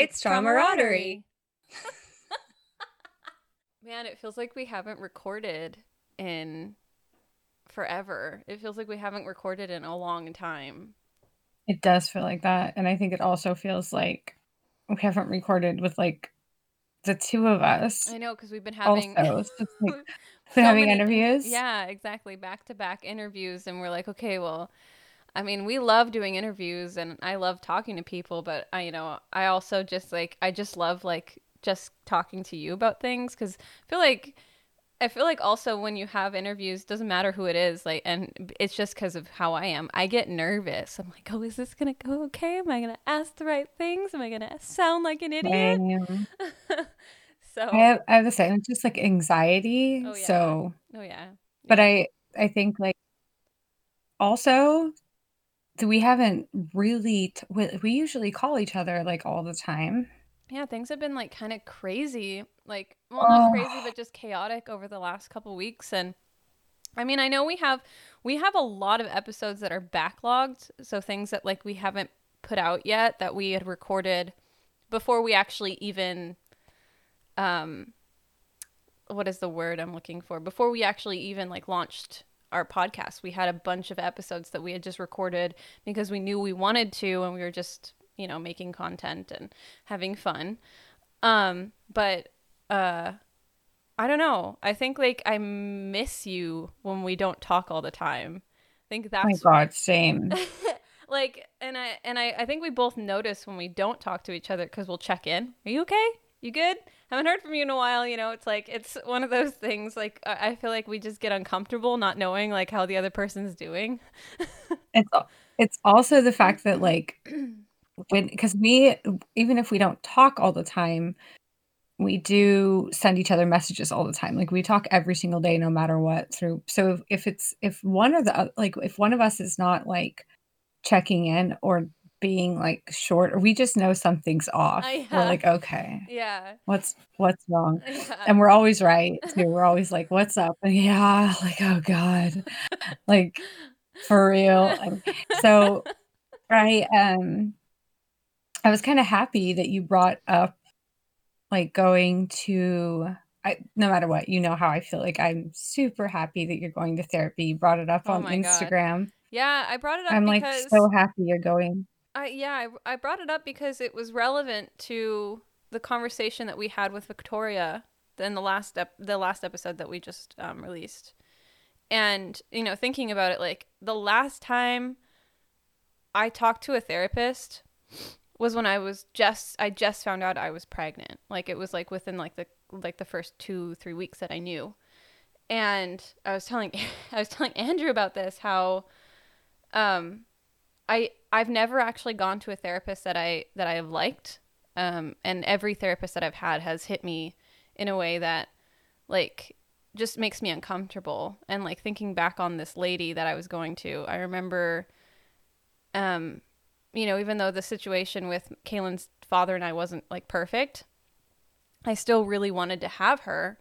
It's camaraderie. Man, it feels like we haven't recorded in forever. It feels like we haven't recorded in a long time. It does feel like that. And I think it also feels like we haven't recorded with like the two of us. I know because we've been having Also, like so having many- interviews. Yeah, exactly. Back to back interviews. And we're like, okay, well, I mean, we love doing interviews and I love talking to people, but I, you know, I also just like, I just love like just talking to you about things because I feel like, I feel like also when you have interviews, doesn't matter who it is, like, and it's just because of how I am. I get nervous. I'm like, oh, is this gonna go okay? Am I gonna ask the right things? Am I gonna sound like an idiot? So, I have, I have the same. It's just like anxiety. Oh, yeah. So, oh yeah, but I, I think like also we haven't really, t- we, we usually call each other like all the time. Yeah, things have been like kind of crazy. Like, well, not Oh. crazy, but just chaotic over the last couple weeks. And I mean, I know we have we have a lot of episodes that are backlogged, so things that like we haven't put out yet that we had recorded before we actually even um what is the word I'm looking for? Before we actually even like launched our podcast, we had a bunch of episodes that we had just recorded because we knew we wanted to and we were just, you know, making content and having fun. Um, but uh I don't know. I think like I miss you when we don't talk all the time. I think Oh my that's God, same. like and I and I I think we both notice when we don't talk to each other cuz we'll check in. Are you okay? You good? Haven't heard from you in a while, you know. It's like it's one of those things like I feel like we just get uncomfortable not knowing like how the other person's doing. It's it's also the fact that like when because we even if we don't talk all the time, we do send each other messages all the time. Like we talk every single day, no matter what. Through so if, if it's if one of the like if one of us is not like checking in or being like short, or we just know something's off. Yeah. We're like, okay, yeah. what's what's wrong? Yeah. And we're always right too. We're always like, what's up? And yeah, like oh god, like for real. So I um I was kind of happy that you brought up like going to I no matter what, you know how I feel like I'm super happy that you're going to therapy. You brought it up Oh on my God. Instagram. yeah, I brought it up I'm like so happy you're going. I yeah, I, I brought it up because it was relevant to the conversation that we had with Victoria in the last ep- the last episode that we just um, released. And you know, thinking about it, like the last time I talked to a therapist was when I was just I just found out I was pregnant. Like it was like within like the like the first two three weeks that I knew. And I was telling I was telling Andrew about this how um I I've never actually gone to a therapist that I that I have liked. Um, and every therapist that I've had has hit me in a way that like just makes me uncomfortable. And like thinking back on this lady that I was going to, I remember um you know, even though the situation with Kaylin's father and I wasn't like perfect, I still really wanted to have her.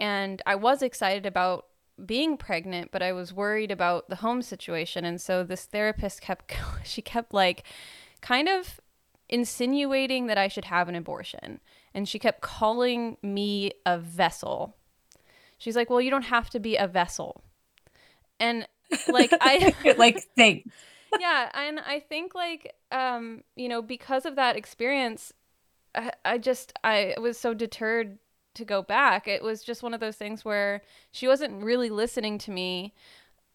And I was excited about being pregnant, but I was worried about the home situation. And so this therapist kept, she kept like kind of insinuating that I should have an abortion. And she kept calling me a vessel. She's like, well, you don't have to be a vessel. And like, I, like think. yeah and i think like um you know because of that experience I, I just i was so deterred to go back it was just one of those things where she wasn't really listening to me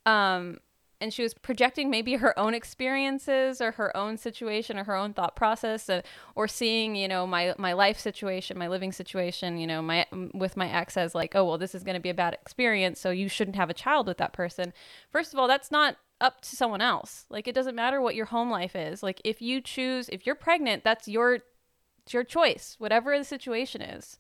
um and she was projecting maybe her own experiences or her own situation or her own thought process uh, or seeing you know my my life situation my living situation you know my with my ex as like oh well this is going to be a bad experience so you shouldn't have a child with that person. First of all that's not up to someone else. Like it doesn't matter what your home life is. Like if you choose if you're pregnant that's your your choice whatever the situation is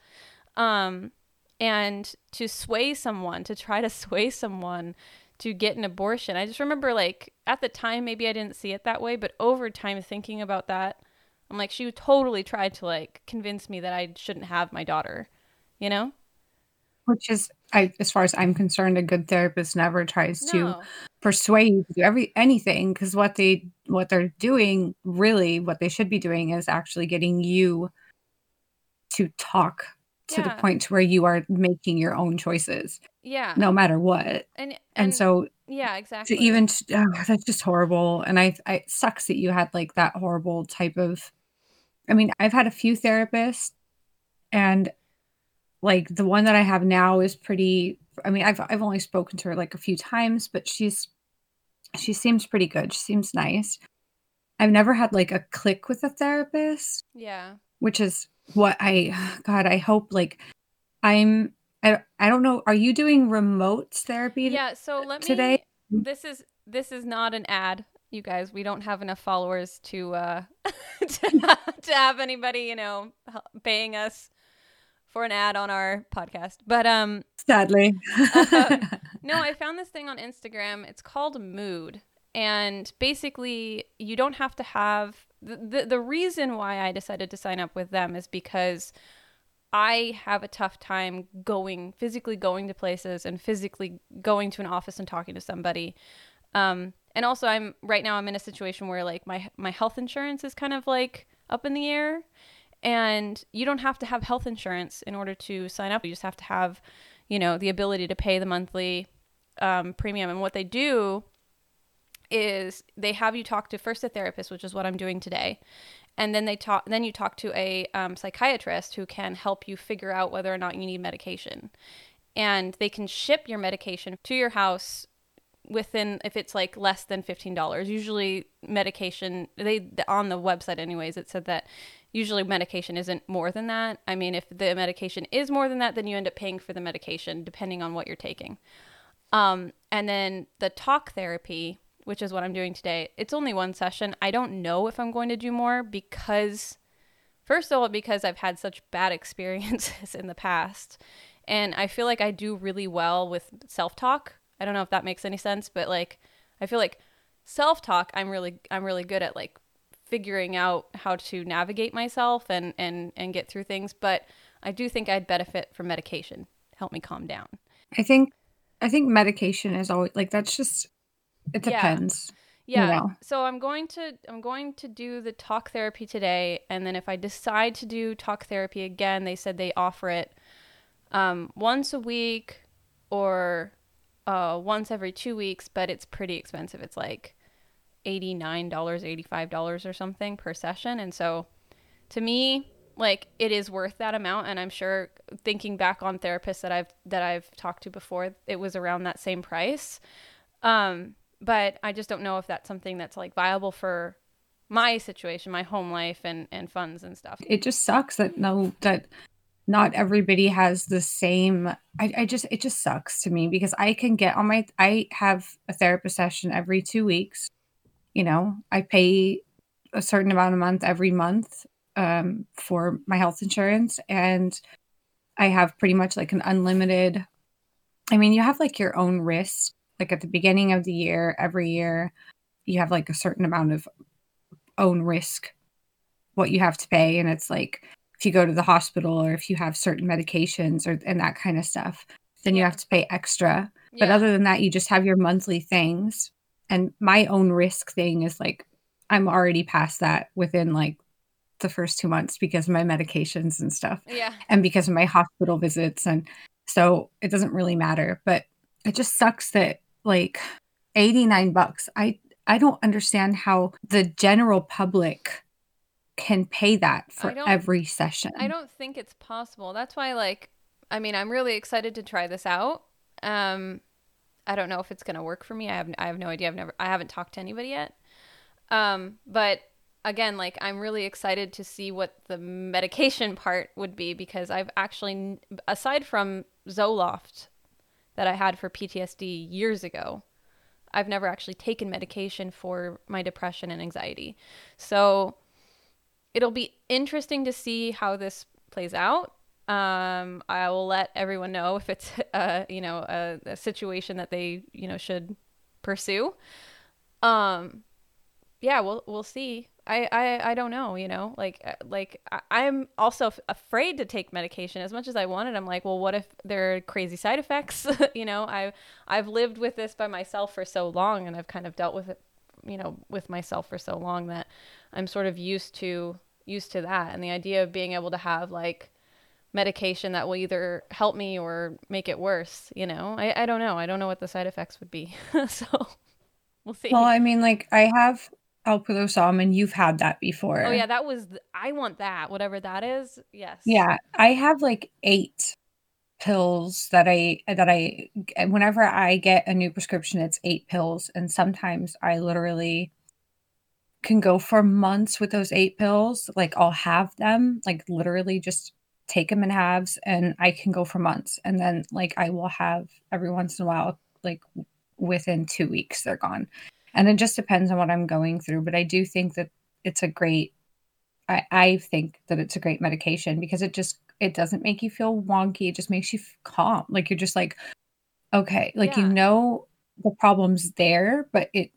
um and to sway someone to try to sway someone to get an abortion. I just remember like at the time maybe i didn't see it that way but over time thinking about that i'm like she totally tried to like convince me that i shouldn't have my daughter you know? Which is I, as far as I'm concerned, a good therapist never tries to persuade you to do every anything because what they what they're doing really what they should be doing is actually getting you to talk to the point to where you are making your own choices Yeah. no matter what. And and, And so yeah, exactly. to even oh, that's just horrible and I, I it sucks that you had like that horrible type of i mean i've had a few therapists and like the one that i have now is pretty i mean i've i've only spoken to her like a few times but she's she seems pretty good she seems nice i've never had like a click with a therapist yeah. which is what i god i hope like i'm i, I don't know are you doing remote therapy Yeah, so let me today? this is this is not an ad, you guys. We don't have enough followers to uh to, to have anybody, you know, paying us for an ad on our podcast. But um sadly no, I found this thing on Instagram. It's called Mood. And basically, you don't have to have the, the, reason why I decided to sign up with them is because I have a tough time going physically going to places and physically going to an office and talking to somebody. Um, and also, I'm right now I'm in a situation where like my my health insurance is kind of like up in the air, and you don't have to have health insurance in order to sign up. You just have to have, you know, the ability to pay the monthly um, premium. And what they do is they have you talk to first a therapist, which is what I'm doing today, and then they talk. Then you talk to a um, psychiatrist who can help you figure out whether or not you need medication, and they can ship your medication to your house within if it's like less than $15 usually medication they on the website anyways it said that usually medication isn't more than that. I mean if the medication is more than that then you end up paying for the medication depending on what you're taking. Um, and then the talk therapy which is what i'm doing today it's only one session i don't know if i'm going to do more because first of all because i've had such bad experiences in the past and i feel like i do really well with self-talk I don't know if that makes any sense, but like I feel like self-talk I'm really I'm really good at like figuring out how to navigate myself and and and get through things, but I do think I'd benefit from medication. Help me calm down. I think I think medication is always like that's just it Yeah. depends. Yeah. know. So I'm going to I'm going to do the talk therapy today and then if I decide to do talk therapy again, they said they offer it um, once a week or uh, once every two weeks, but it's pretty expensive. It's like $89, $85 or something per session. And so to me, like it is worth that amount. And I'm sure thinking back on therapists that I've, that I've talked to before, it was around that same price. Um, but I just don't know if that's something that's like viable for my situation, my home life and, and funds and stuff. It just sucks that no that not everybody has the same I, I just it just sucks to me because I can get on my I have a therapist session every two weeks. You know, I pay a certain amount a month every month um, for my health insurance and I have pretty much like an unlimited I mean, you have like your own risk. Like at the beginning of the year, every year, you have like a certain amount of own risk what you have to pay. And it's like if you go to the hospital or if you have certain medications or and that kind of stuff then you have to pay extra. But other than that you just have your monthly things. And my own risk thing is like i'm already past that within like the first two months because of my medications and stuff yeah. and because of my hospital visits. And so it doesn't really matter. But it just sucks that like 89 bucks i i don't understand how the general public can pay that for every session I don't think it's possible. That's why, like, I mean, I'm really excited to try this out. Um, I don't know if it's gonna work for me. I have I have no idea. I've never I haven't talked to anybody yet. Um, but again, like, I'm really excited to see what the medication part would be because I've actually, aside from Zoloft that I had for PTSD years ago, I've never actually taken medication for my depression and anxiety. So it'll be interesting to see how this plays out. Um, I will let everyone know if it's uh, you know a, a situation that they you know should pursue. Um, yeah, we'll we'll see. I, I I don't know, you know, like uh, like I, am also f- afraid to take medication as much as I wanted. I'm like, well, what if there are crazy side effects? you know, I I've lived with this by myself for so long, and I've kind of dealt with it, you know, with myself for so long that I'm sort of used to used to that, and the idea of being able to have like medication that will either help me or make it worse. You know, I I don't know. I don't know what the side effects would be, so we'll see. Well, I mean, like I have alprazolam, and you've had that before. Oh yeah, that was. I want that. Whatever that is. Yes. Yeah, I have like eight pills that I that I whenever I get a new prescription, it's eight pills, and sometimes I literally can go for months with those eight pills. Like I'll have them, like literally just take them in halves, and I can go for months, and then like I will have every once in a while, like within two weeks, they're gone and it just depends on what I'm going through. But I do think that it's a great. I, I think that it's a great medication because it just it doesn't make you feel wonky. It just makes you calm. Like you're just like, okay, like yeah. you know the problem's there, but it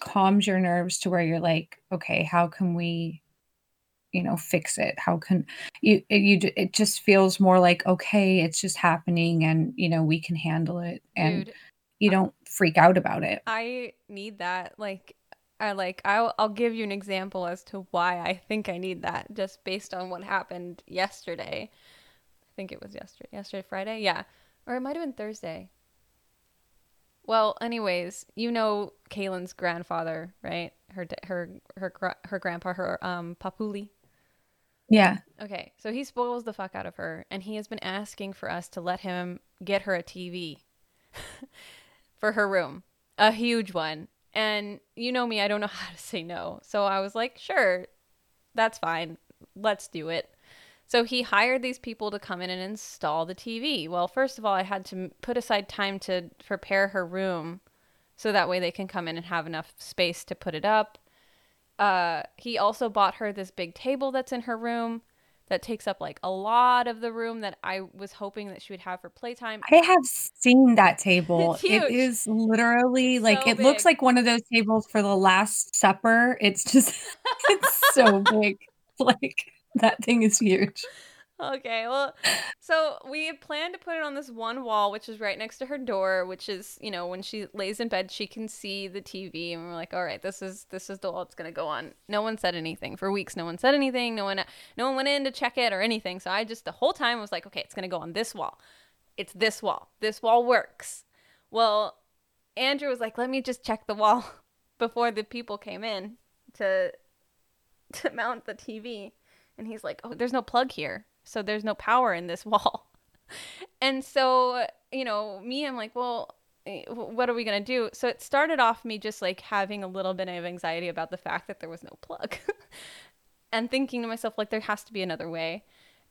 calms your nerves to where you're like, okay, how can we, you know, fix it? How can you? It, you it just feels more like okay, it's just happening, and you know we can handle it, and Dude, you don't freak out about it. I need that. Like, I like I'll I'll give you an example as to why I think I need that, just based on what happened yesterday. I think it was yesterday. Yesterday, Friday, yeah, or it might have been Thursday. Well, anyways, you know Kaylin's grandfather, right? Her her her her grandpa, her um Papuli. Yeah. Okay, so he spoils the fuck out of her, and he has been asking for us to let him get her a TV. for her room, a huge one. And you know me, I don't know how to say no. So I was like, sure, that's fine. Let's do it. So he hired these people to come in and install the TV. Well, first of all, I had to put aside time to prepare her room so that way they can come in and have enough space to put it up. Uh, he also bought her this big table that's in her room that takes up like a lot of the room that I was hoping that she would have for playtime. I have seen that table. It is literally like so it big. looks like one of those tables for the last supper. It's just it's so big. Like that thing is huge. Okay, well, so we had planned to put it on this one wall, which is right next to her door, which is, you know, when she lays in bed, she can see the TV, and we're like, all right, this is this is the wall it's gonna go on. No one said anything for weeks. No one said anything. No one, no one went in to check it or anything. So I just the whole time was like, okay, it's gonna go on this wall. It's this wall. This wall works. Well, Andrew was like, let me just check the wall before the people came in to to mount the TV, and he's like, oh, there's no plug here so there's no power in this wall. and so, you know, me, I'm like, well, eh, what are we going to do? So it started off me just like having a little bit of anxiety about the fact that there was no plug and thinking to myself, like, there has to be another way.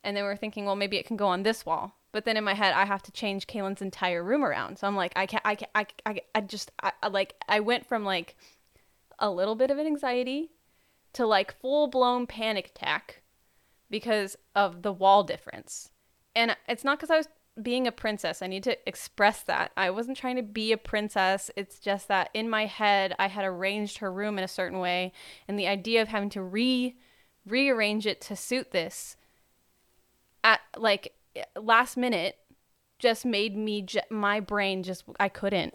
And then we are thinking, well, maybe it can go on this wall. But then in my head, I have to change Kaylin's entire room around. So I'm like, I can't, I can't, I, I, I just, I, I like, I went from like a little bit of an anxiety to like full blown panic attack because of the wall difference. And it's not because I was being a princess. I need to express that. I wasn't trying to be a princess. It's just that in my head, I had arranged her room in a certain way. And the idea of having to re rearrange it to suit this at like last minute just made me my brain just I couldn't.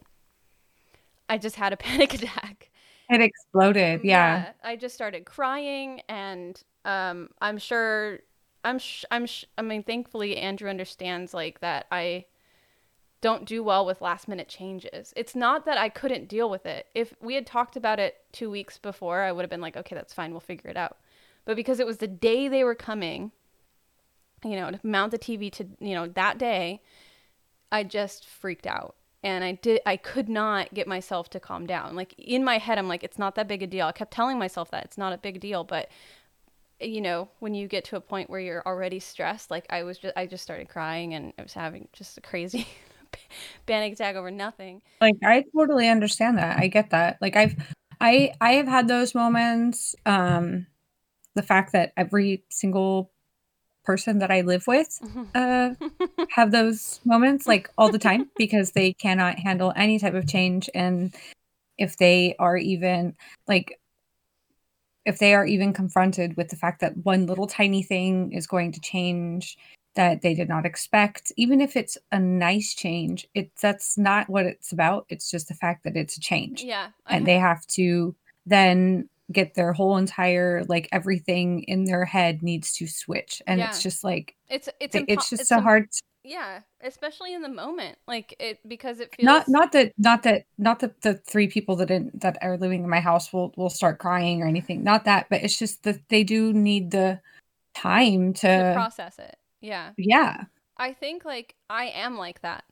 I just had a panic attack. It exploded. Yeah. yeah. I just started crying and um, I'm sure I'm sh- I'm sh- I mean thankfully Andrew understands like that I don't do well with last minute changes. It's not that I couldn't deal with it. If we had talked about it 2 weeks before, I would have been like, "Okay, that's fine. We'll figure it out." But because it was the day they were coming, you know, to mount the TV to, you know, that day, I just freaked out. And I did I could not get myself to calm down. Like in my head I'm like it's not that big a deal. I kept telling myself that it's not a big deal, but you know, when you get to a point where you're already stressed, like I was just, I just started crying and I was having just a crazy panic attack over nothing. Like I totally understand that. I get that. Like I've, I, I have had those moments. Um, the fact that every single person that I live with uh, have those moments like all the time because they cannot handle any type of change. And if they are even like if they are even confronted with the fact that one little tiny thing is going to change that they did not expect, even if it's a nice change, it that's not what it's about. It's just the fact that it's a change. Yeah. And they have to then get their whole entire like everything in their head needs to switch. And Yeah. it's just like it's it's impo- it's just it's so im- hard Yeah, especially in the moment, like it because it feels not not that not that not that the three people that in, that are living in my house will will start crying or anything not that but it's just that they do need the time to, to process it. Yeah. yeah I think like I am like that.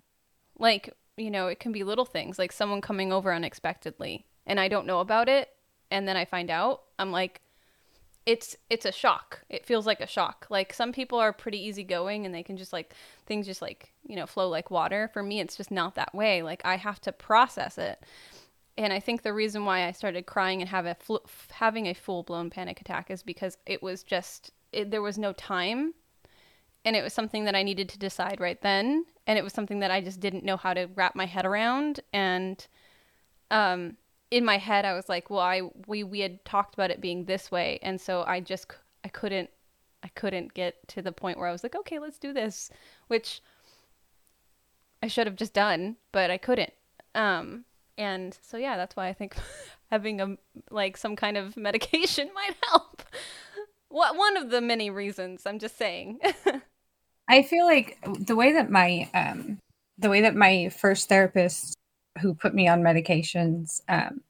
Like, you know, it can be little things like someone coming over unexpectedly and I don't know about it and then I find out. I'm like it's it's a shock. It feels like a shock. Like some people are pretty easygoing and they can just like things just like, you know, flow like water. For me it's just not that way. Like I have to process it. And I think the reason why I started crying and have a fl- having a full-blown panic attack is because it was just it, there was no time and it was something that I needed to decide right then, and it was something that I just didn't know how to wrap my head around. And um, in my head, I was like, "Well, I we we had talked about it being this way," and so I just I couldn't I couldn't get to the point where I was like, "Okay, let's do this," which I should have just done, but I couldn't. Um, and so yeah, that's why I think having a like some kind of medication might help. What one of the many reasons? I'm just saying. i feel like the way that my um the way that my first therapist who put me on medications um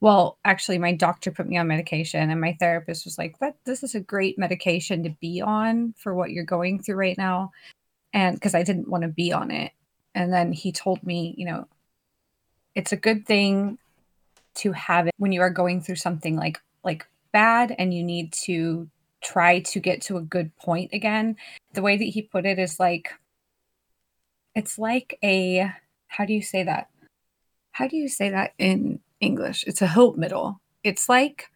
well actually my doctor put me on medication and my therapist was like that this is a great medication to be on for what you're going through right now and because i didn't want to be on it. And then he told me you know it's a good thing to have it when you are going through something like like bad and you need to try to get to a good point again. The way that he put it is like it's like a how do you say that how do you say that in english it's a help middle it's like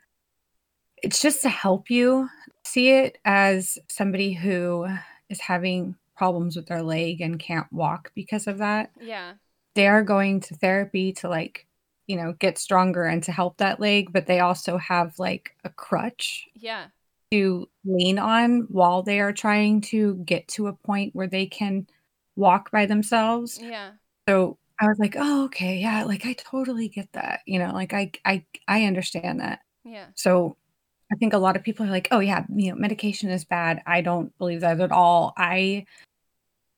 it's just to help you see it as somebody who is having problems with their leg and can't walk because of that yeah. they are going to therapy to like you know get stronger and to help that leg but they also have like a crutch Yeah. to lean on while they are trying to get to a point where they can walk by themselves Yeah. so i was like oh okay yeah like i totally get that you know like i i i understand that Yeah. so i think a lot of people are like oh yeah you know medication is bad i don't believe that at all i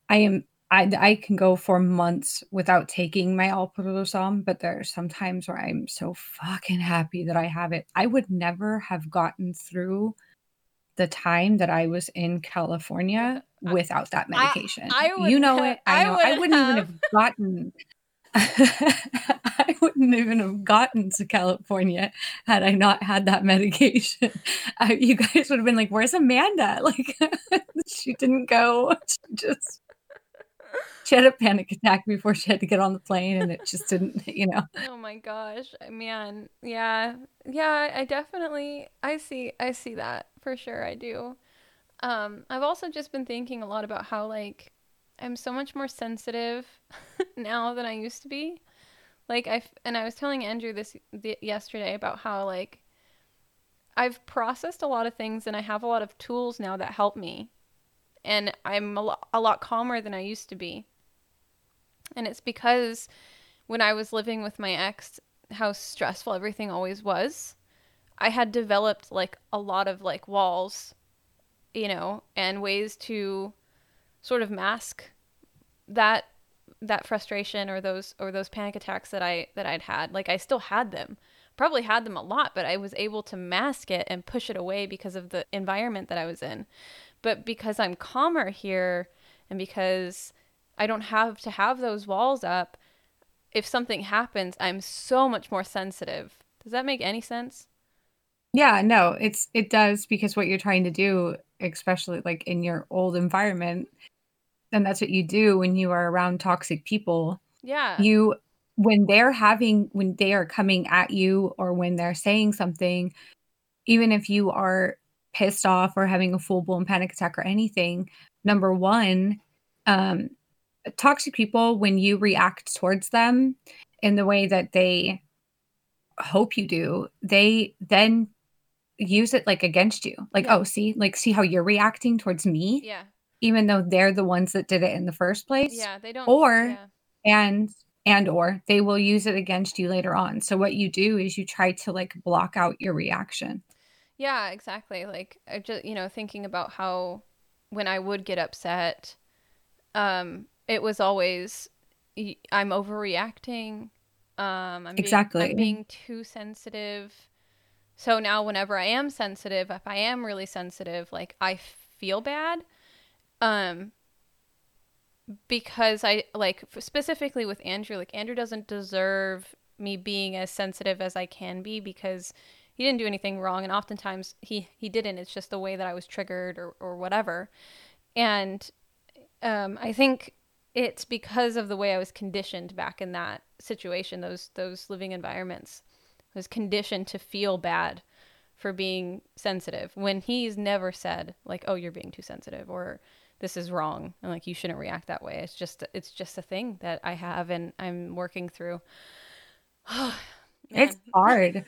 i am I, I can go for months without taking my alprazolam, but there are some times where I'm so fucking happy that I have it. I would never have gotten through the time that I was in California without that medication. I you would know ha- it. I I know. would I wouldn't even have- have gotten. I wouldn't even have gotten to California had I not had that medication. I, you guys would have been like, "Where's Amanda?" Like, she didn't go. She just she had a panic attack before she had to get on the plane, and it just didn't. You know. Oh my gosh, man. Yeah. Yeah, I definitely I see I see that for sure I do. Um I've also just been thinking a lot about how like I'm so much more sensitive now than I used to be. Like I and I was telling Andrew this yesterday about how like I've processed a lot of things and I have a lot of tools now that help me. And I'm a lot, a lot calmer than I used to be. And it's because when I was living with my ex, how stressful everything always was, I had developed like a lot of like walls, you know, and ways to sort of mask that that frustration or those or those panic attacks that I that I'd had. Like I still had them. Probably had them a lot, but I was able to mask it and push it away because of the environment that I was in. But because I'm calmer here and because I don't have to have those walls up, if something happens, I'm so much more sensitive. Does that make any sense? Yeah, no, it's it does because what you're trying to do, especially like in your old environment, and that's what you do when you are around toxic people. Yeah. You when they're having when they are coming at you or when they're saying something, even if you are pissed off or having a full blown panic attack or anything, number one, um, toxic people when you react towards them in the way that they hope you do, they then use it like against you. Like, Yeah. oh, see, like see how you're reacting towards me, Yeah. even though they're the ones that did it in the first place. Yeah. They don't. Or yeah. and and or they will use it against you later on. So what you do is you try to like block out your reaction. Yeah, exactly. Like I just you know thinking about how when I would get upset, um, it was always I'm overreacting. Um, I'm being, Exactly. I'm being too sensitive. So now whenever I am sensitive, if I am really sensitive, like I feel bad. Um, because I like specifically with Andrew, like Andrew doesn't deserve me being as sensitive as I can be because he didn't do anything wrong and oftentimes he he didn't it's just the way that I was triggered or or whatever. And um I think it's because of the way I was conditioned back in that situation, those those living environments. I was conditioned to feel bad for being sensitive when he's never said like, "Oh, you're being too sensitive," or "This is wrong," and like you shouldn't react that way. It's just it's just a thing that I have and I'm working through. It's hard.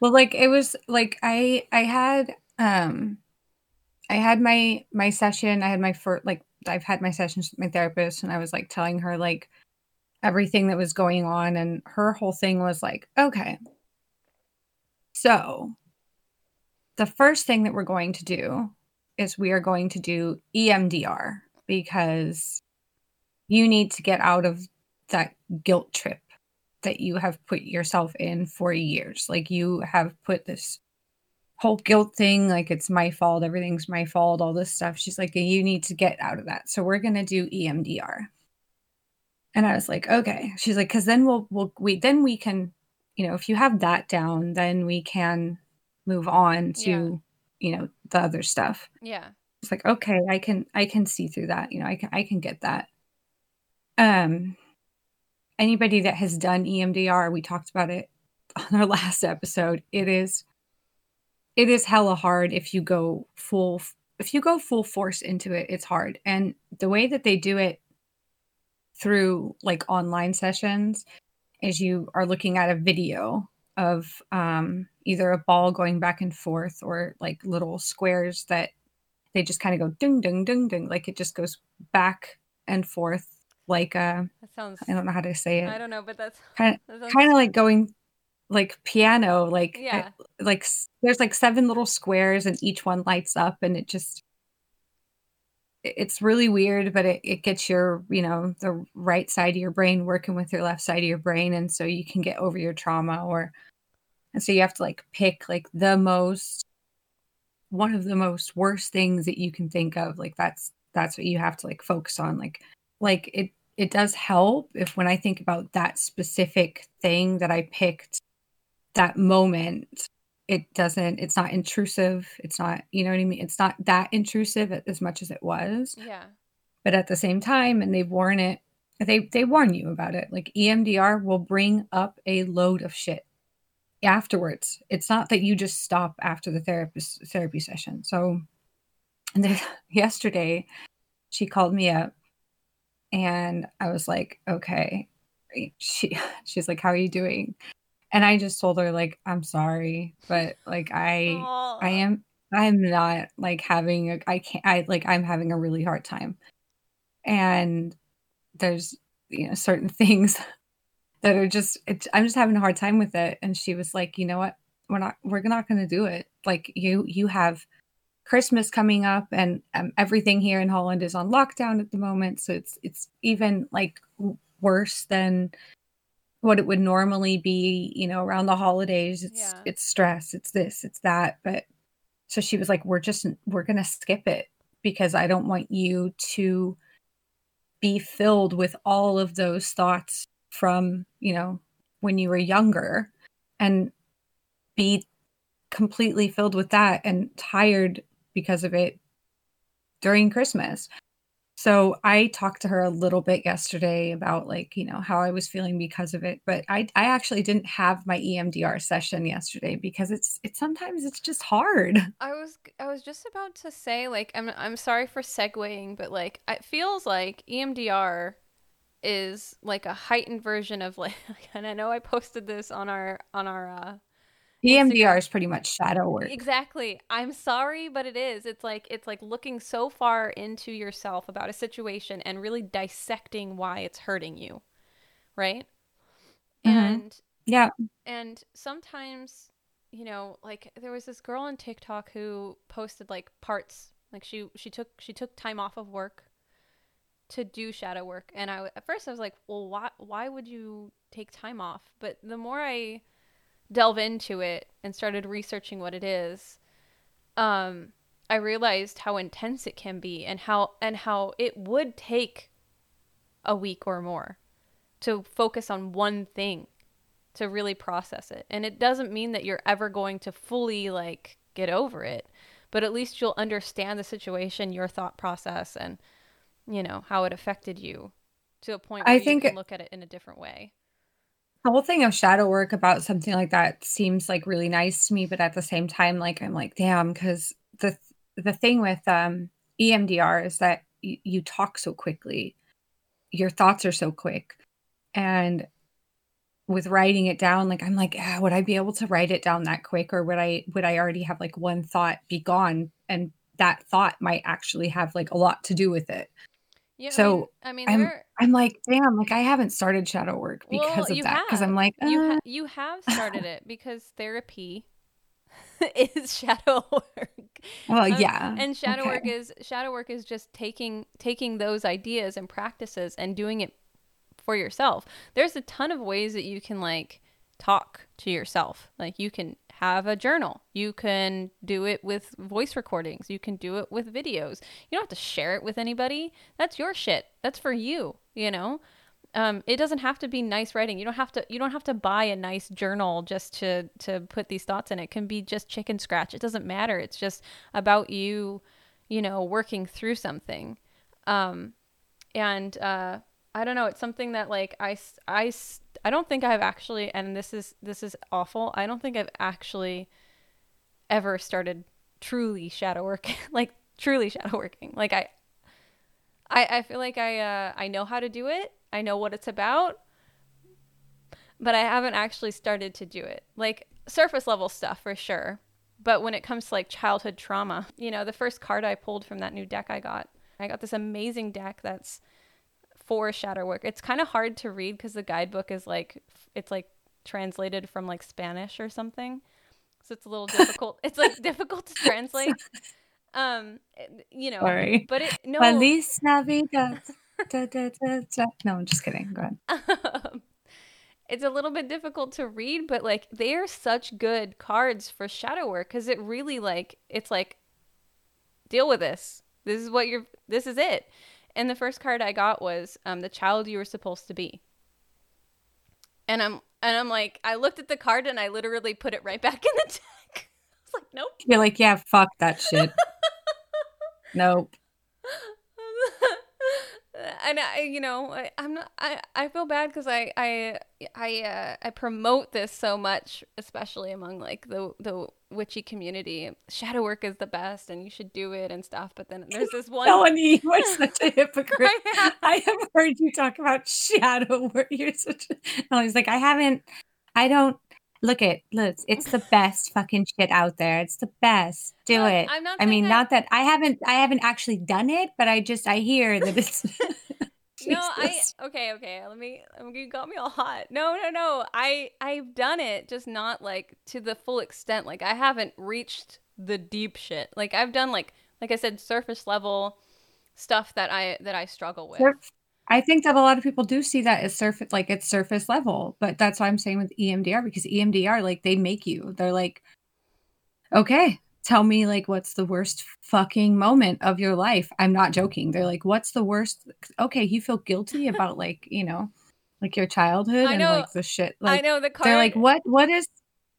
Well, like it was like I I had um I had my my session, I had my first like I've had my sessions with my therapist and I was like telling her like everything that was going on and her whole thing was like, okay. So, the first thing that we're going to do is we are going to do EMDR because you need to get out of that guilt trip that you have put yourself in for years. Like you have put this whole guilt thing, like it's my fault, everything's my fault, all this stuff. She's like, you need to get out of that. So we're gonna do EMDR. And I was like, okay. She's like, because then we'll we'll we then we can, you know, if you have that down, then we can move on to, Yeah. you know, the other stuff. Yeah. It's like, okay, I can I can see through that. You know, I can I can get that. Um anybody that has done EMDR, we talked about it on our last episode. It is it is hella hard if you go full if you go full force into it, it's hard. And the way that they do it through like online sessions is you are looking at a video of um either a ball going back and forth or like little squares that they just kind of go ding ding ding ding like it just goes back and forth like uh That sounds I don't know how to say it. I don't know, but that's Kind that of sounds kind of like going like piano like Yeah. like there's like seven little squares and each one lights up and it just it's really weird but it, it gets your you know the right side of your brain working with your left side of your brain and so you can get over your trauma or and so you have to like pick like the most one of the most worst things that you can think of like that's that's what you have to like focus on like like it it does help if when i think about that specific thing that i picked that moment it doesn't it's not intrusive it's not you know what i mean? It's not that intrusive as much as it was. Yeah. but at the same time and they warn it they they warn you about it. Like emdr will bring up a load of shit afterwards. It's not that you just stop after the therapist therapy session. So and then yesterday she called me up and i was like okay she she's like how are you doing and i just told her like i'm sorry but like i Aw. I am I'm not like having a I can't I like I'm having a really hard time. And there's you know certain things that are just it's, I'm just having a hard time with it and she was like, "You know what? We're not we're not going to do it. Like you you have Christmas coming up and um, everything here in Holland is on lockdown at the moment, so it's it's even like worse than what it would normally be, you know, around the holidays. It's Yeah. it's stress, it's this, it's that, but so she was like, "We're just we're going to skip it because I don't want you to be filled with all of those thoughts from, you know, when you were younger and be completely filled with that and tired because of it during Christmas." So I talked to her a little bit yesterday about like, you know, how I was feeling because of it, but I I actually didn't have my EMDR session yesterday because it's it's sometimes it's just hard. I was I was just about to say like I'm I'm sorry for segueing, but like it feels like EMDR is like a heightened version of like and I know I posted this on our on our uh EMDR is pretty much shadow work. Exactly. I'm sorry, but it is. It's like it's like looking so far into yourself about a situation and really dissecting why it's hurting you. Right? Mm-hmm. And yeah. And sometimes, you know, like there was this girl on TikTok who posted like parts like she she took she took time off of work to do shadow work and I at first I was like, "Well, why why would you take time off?" But the more I delve into it and started researching what it is, um, I realized how intense it can be and how and how it would take a week or more to focus on one thing to really process it. And it doesn't mean that you're ever going to fully like get over it, but at least you'll understand the situation, your thought process and you know, how it affected you to a point where I think you can look at it in a different way the whole thing of shadow work about something like that seems like really nice to me but at the same time like i'm like damn because the the thing with um emdr is that y- you talk so quickly. Your thoughts are so quick. And with writing it down like i'm like ah, would i be able to write it down that quick or would i would i already have like one thought be gone? And that thought might actually have like a lot to do with it yeah, so I mean, I mean I'm, I'm like, damn, like I haven't started shadow work because well, of that. Because I'm like, uh. you ha- you have started it because therapy is shadow work. Well, um, yeah, and shadow okay. work is shadow work is just taking taking those ideas and practices and doing it for yourself. There's a ton of ways that you can like talk to yourself. Like you can have a journal. You can do it with voice recordings. You can do it with videos. You don't have to share it with anybody. That's your shit. That's for you, you know? Um, it doesn't have to be nice writing. You don't have to you don't have to buy a nice journal just to to put these thoughts in. It can be just chicken scratch. It doesn't matter. It's just about you, you know, working through something. Um, and uh, I don't know. It's something that like I I I don't think I've actually, and this is this is awful. I don't think I've actually ever started truly shadow working, like truly shadow working. Like I, I, I feel like I uh, I know how to do it. I know what it's about, but I haven't actually started to do it. Like surface level stuff for sure. But when it comes to like childhood trauma, you know, the first card I pulled from that new deck I got, I got this amazing deck that's for shadow work. It's kind of hard to read because the guidebook is like it's like translated from like Spanish or something. So it's a little difficult. it's like difficult to translate. Um, you know, Sorry. but it no. Feliz Navidad. da, da, da. No, I'm just kidding. Go ahead. Um, it's a little bit difficult to read, but like they are such good cards for shadow work because it really like it's like deal with this. This is what you're. This is it. And the first card I got was um, the child you were supposed to be. And I'm and I'm like, I looked at the card and I literally put it right back in the deck. I was like, nope. You're like, yeah, fuck that shit. nope. And I, you know, I, am not. I, I feel bad because I, I, I, uh, I promote this so much, especially among like the the witchy community. Shadow work is the best, and you should do it and stuff. But then there's this one. No Melanie, you are such a hypocrite. I have heard you talk about shadow work. You're such. A... Melanie's like, I haven't. I don't. Look at look, it's the best fucking shit out there. It's the best. Do no, it. I'm not I mean, that... not that I haven't I haven't actually done it, but I just I hear that it's No, I okay, okay. Let me you got me all hot. No, no, no. I I've done it, just not like to the full extent. Like I haven't reached the deep shit. Like I've done like like I said surface level stuff that I that I struggle with. Surf- I think that a lot of people do see that as surface, like it's surface level, but that's why I'm saying with EMDR because EMDR, like they make you. They're like, okay, tell me like what's the worst fucking moment of your life. I'm not joking. They're like, what's the worst? Okay, you feel guilty about like you know, like your childhood and like the shit. Like, I know the card. They're like, what? What is?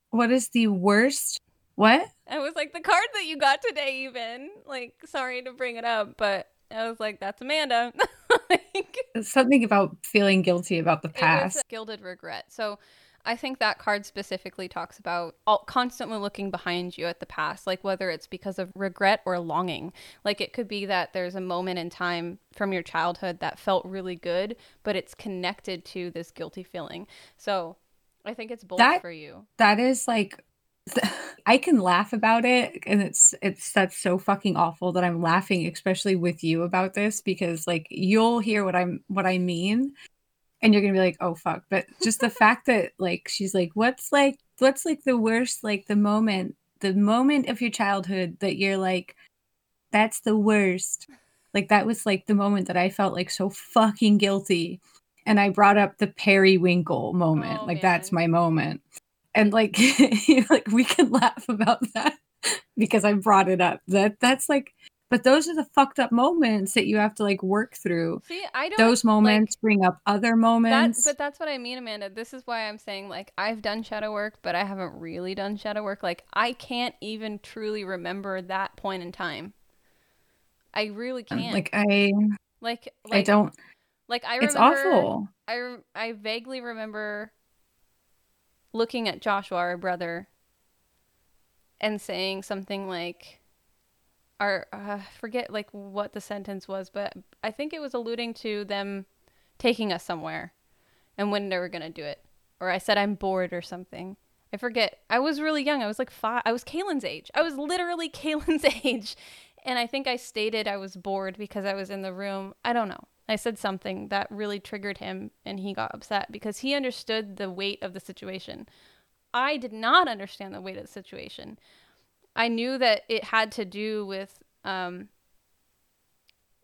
What is the worst? What? I was like the card that you got today. Even like, sorry to bring it up, but I was like, that's Amanda. Something about feeling guilty about the past. gilded regret. So I think that card specifically talks about all, constantly looking behind you at the past, like whether it's because of regret or longing. Like it could be that there's a moment in time from your childhood that felt really good, but it's connected to this guilty feeling. So I think it's both that, for you. That is like I can laugh about it and it's it's that's so fucking awful that I'm laughing especially with you about this because like you'll hear what I'm what I mean and you're going to be like, "Oh fuck." But just the fact that like she's like, "What's like what's like the worst like the moment the moment of your childhood that you're like that's the worst." Like that was like the moment that I felt like so fucking guilty. And I brought up the periwinkle moment. Oh, like man. that's my moment and like like we can laugh about that because I brought it up. That that's like but those are the fucked up moments that you have to like work through. See, I don't Those like, moments bring up other that, moments. but that's what I mean, Amanda. This is why I'm saying like I've done shadow work, but I haven't really done shadow work. Like I can't even truly remember that point in time. I really um, can't. like I like, like I don't like I remember, it's awful. I I vaguely remember looking at Joshua, our brother, and saying something like, "Our uh, forget like what the sentence was, but I think it was alluding to them taking us somewhere, and when they were gonna do it, or I said I'm bored or something. I forget. I was really young. I was like five. I was Kaylin's age. I was literally Kaylin's age, and I think I stated I was bored because I was in the room. I don't know. I said something that really triggered him and he got upset because he understood the weight of the situation. I did not understand the weight of the situation. I knew that it had to do with um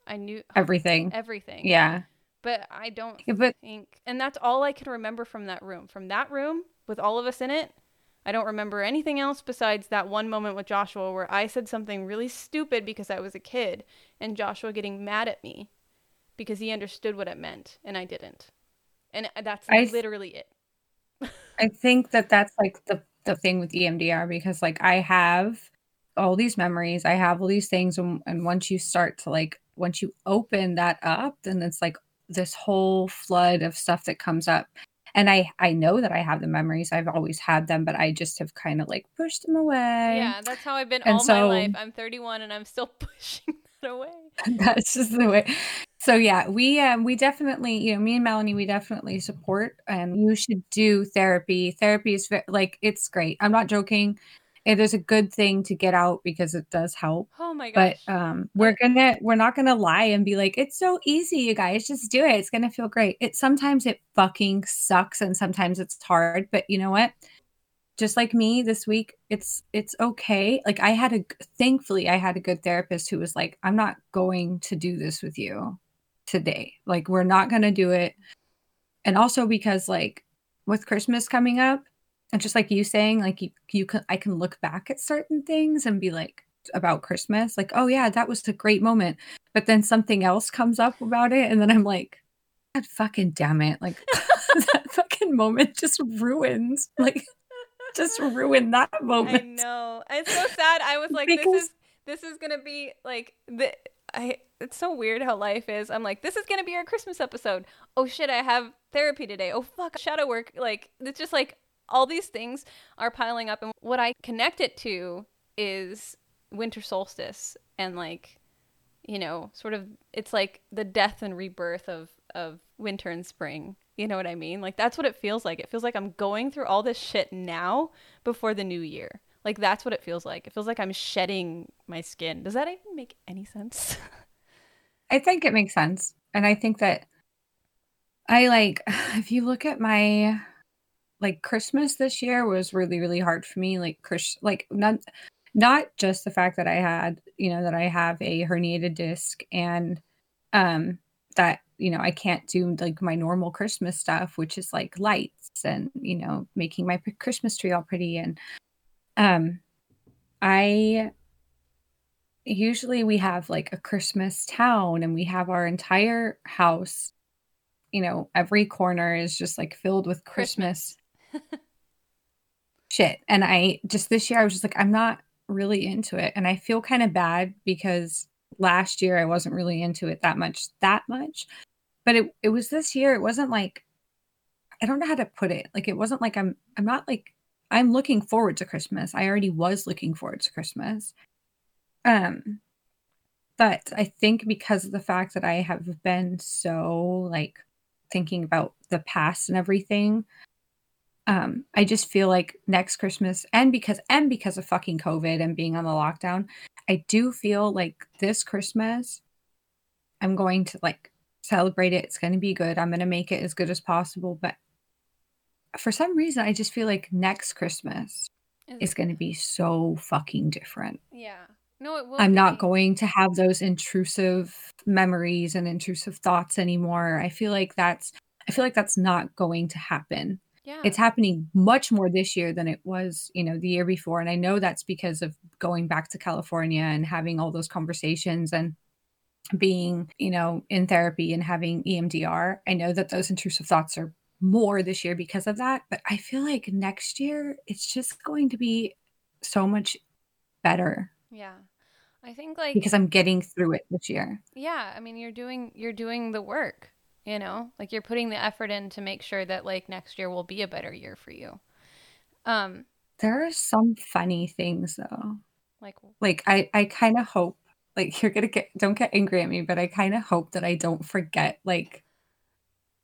I knew Everything. everything. Yeah. But I don't Yeah, But think and that's all I can remember from that room. From that room with all of us in it, I don't remember anything else besides that one moment with Joshua where I said something really stupid because I was a kid and Joshua getting mad at me because he understood what it meant and I didn't. And uh, that's I literally it. I think that that's like the the thing with EMDR because like I have all these memories, I have all these things, and, and once you start to like once you open that up, then it's like this whole flood of stuff that comes up. And I I know that I have the memories. I've always had them, but I just have kind of like pushed them away. Yeah, that's how I've been And all my life. I'm 31 and I'm still pushing that away. that's just the way. So yeah we um we definitely you know me and melanie we definitely support and you should do therapy. Therapy is like it's great. I'm not joking. It is a good thing to get out because it does help. Oh my god. but um we're gonna we're not gonna lie and be like it's so easy you guys. Just do it. It's gonna feel great. It sometimes it fucking sucks and sometimes it's hard but you know what just like me this week it's it's okay. Like i had a thankfully i had a good therapist who was like i'm not going to do this with you today. Like we're not going to do it. And also because like with christmas coming up and just like you saying like you, you can i can look back at certain things and be like about christmas like oh yeah that was a great moment. But then something else comes up about it and then i'm like god fucking damn it. Like that fucking moment just ruins like just ruined that moment. I know. It's so sad. I was like, this is this is gonna be like the I. It's so weird how life is. I'm like, this is gonna be our Christmas episode. Oh shit, I have therapy today. Oh fuck, shadow work. Like it's just like all these things are piling up, and what I connect it to is winter solstice and like, you know, sort of. It's like the death and rebirth of of winter and spring. You know what I mean? Like that's what it feels like. It feels like I'm going through all this shit now before the new year. Like that's what it feels like. It feels like I'm shedding my skin. Does that even make any sense? I think it makes sense. And I think that I like if you look at my like Christmas this year was really really hard for me like Chris like not not just the fact that I had, you know, that I have a herniated disc and um that you know, I can't do like my normal Christmas stuff which is like lights and, you know, making my Christmas tree all pretty and um I usually we have like a Christmas town and we have our entire house, you know, every corner is just like filled with Christmas, shit. And I just this year I was just like, I'm not really into it. And I feel kind of bad because last year I wasn't really into it that much, that much. But it, it was this year, it wasn't like I don't know how to put it. Like it wasn't like I'm I'm not like I'm looking forward to Christmas. I already was looking forward to Christmas. Um but I think because of the fact that I have been so like thinking about the past and everything, um, I just feel like next Christmas and because and because of fucking COVID and being on the lockdown, I do feel like this Christmas I'm going to like celebrate it. It's going to be good. I'm going to make it as good as possible, but for some reason I just feel like next Christmas Is is going to be so fucking different. Yeah. No, it will. I'm not going to have those intrusive memories and intrusive thoughts anymore. I feel like that's I feel like that's not going to happen. Yeah. It's happening much more this year than it was, you know, the year before and I know that's because of going back to California and having all those conversations and being, you know, in therapy and having EMDR. I know that those intrusive thoughts are more this year because of that, but I feel like next year it's just going to be so much better yeah. I think like because I'm getting through it this year. yeah, I mean you're doing you're doing the work, you know? Like you're putting the effort in to make sure that like next year will be a better year for you. Um There are some funny things though. like Like I I kind of hope like you're going to get don't get angry at me, but I kind of hope that I don't forget like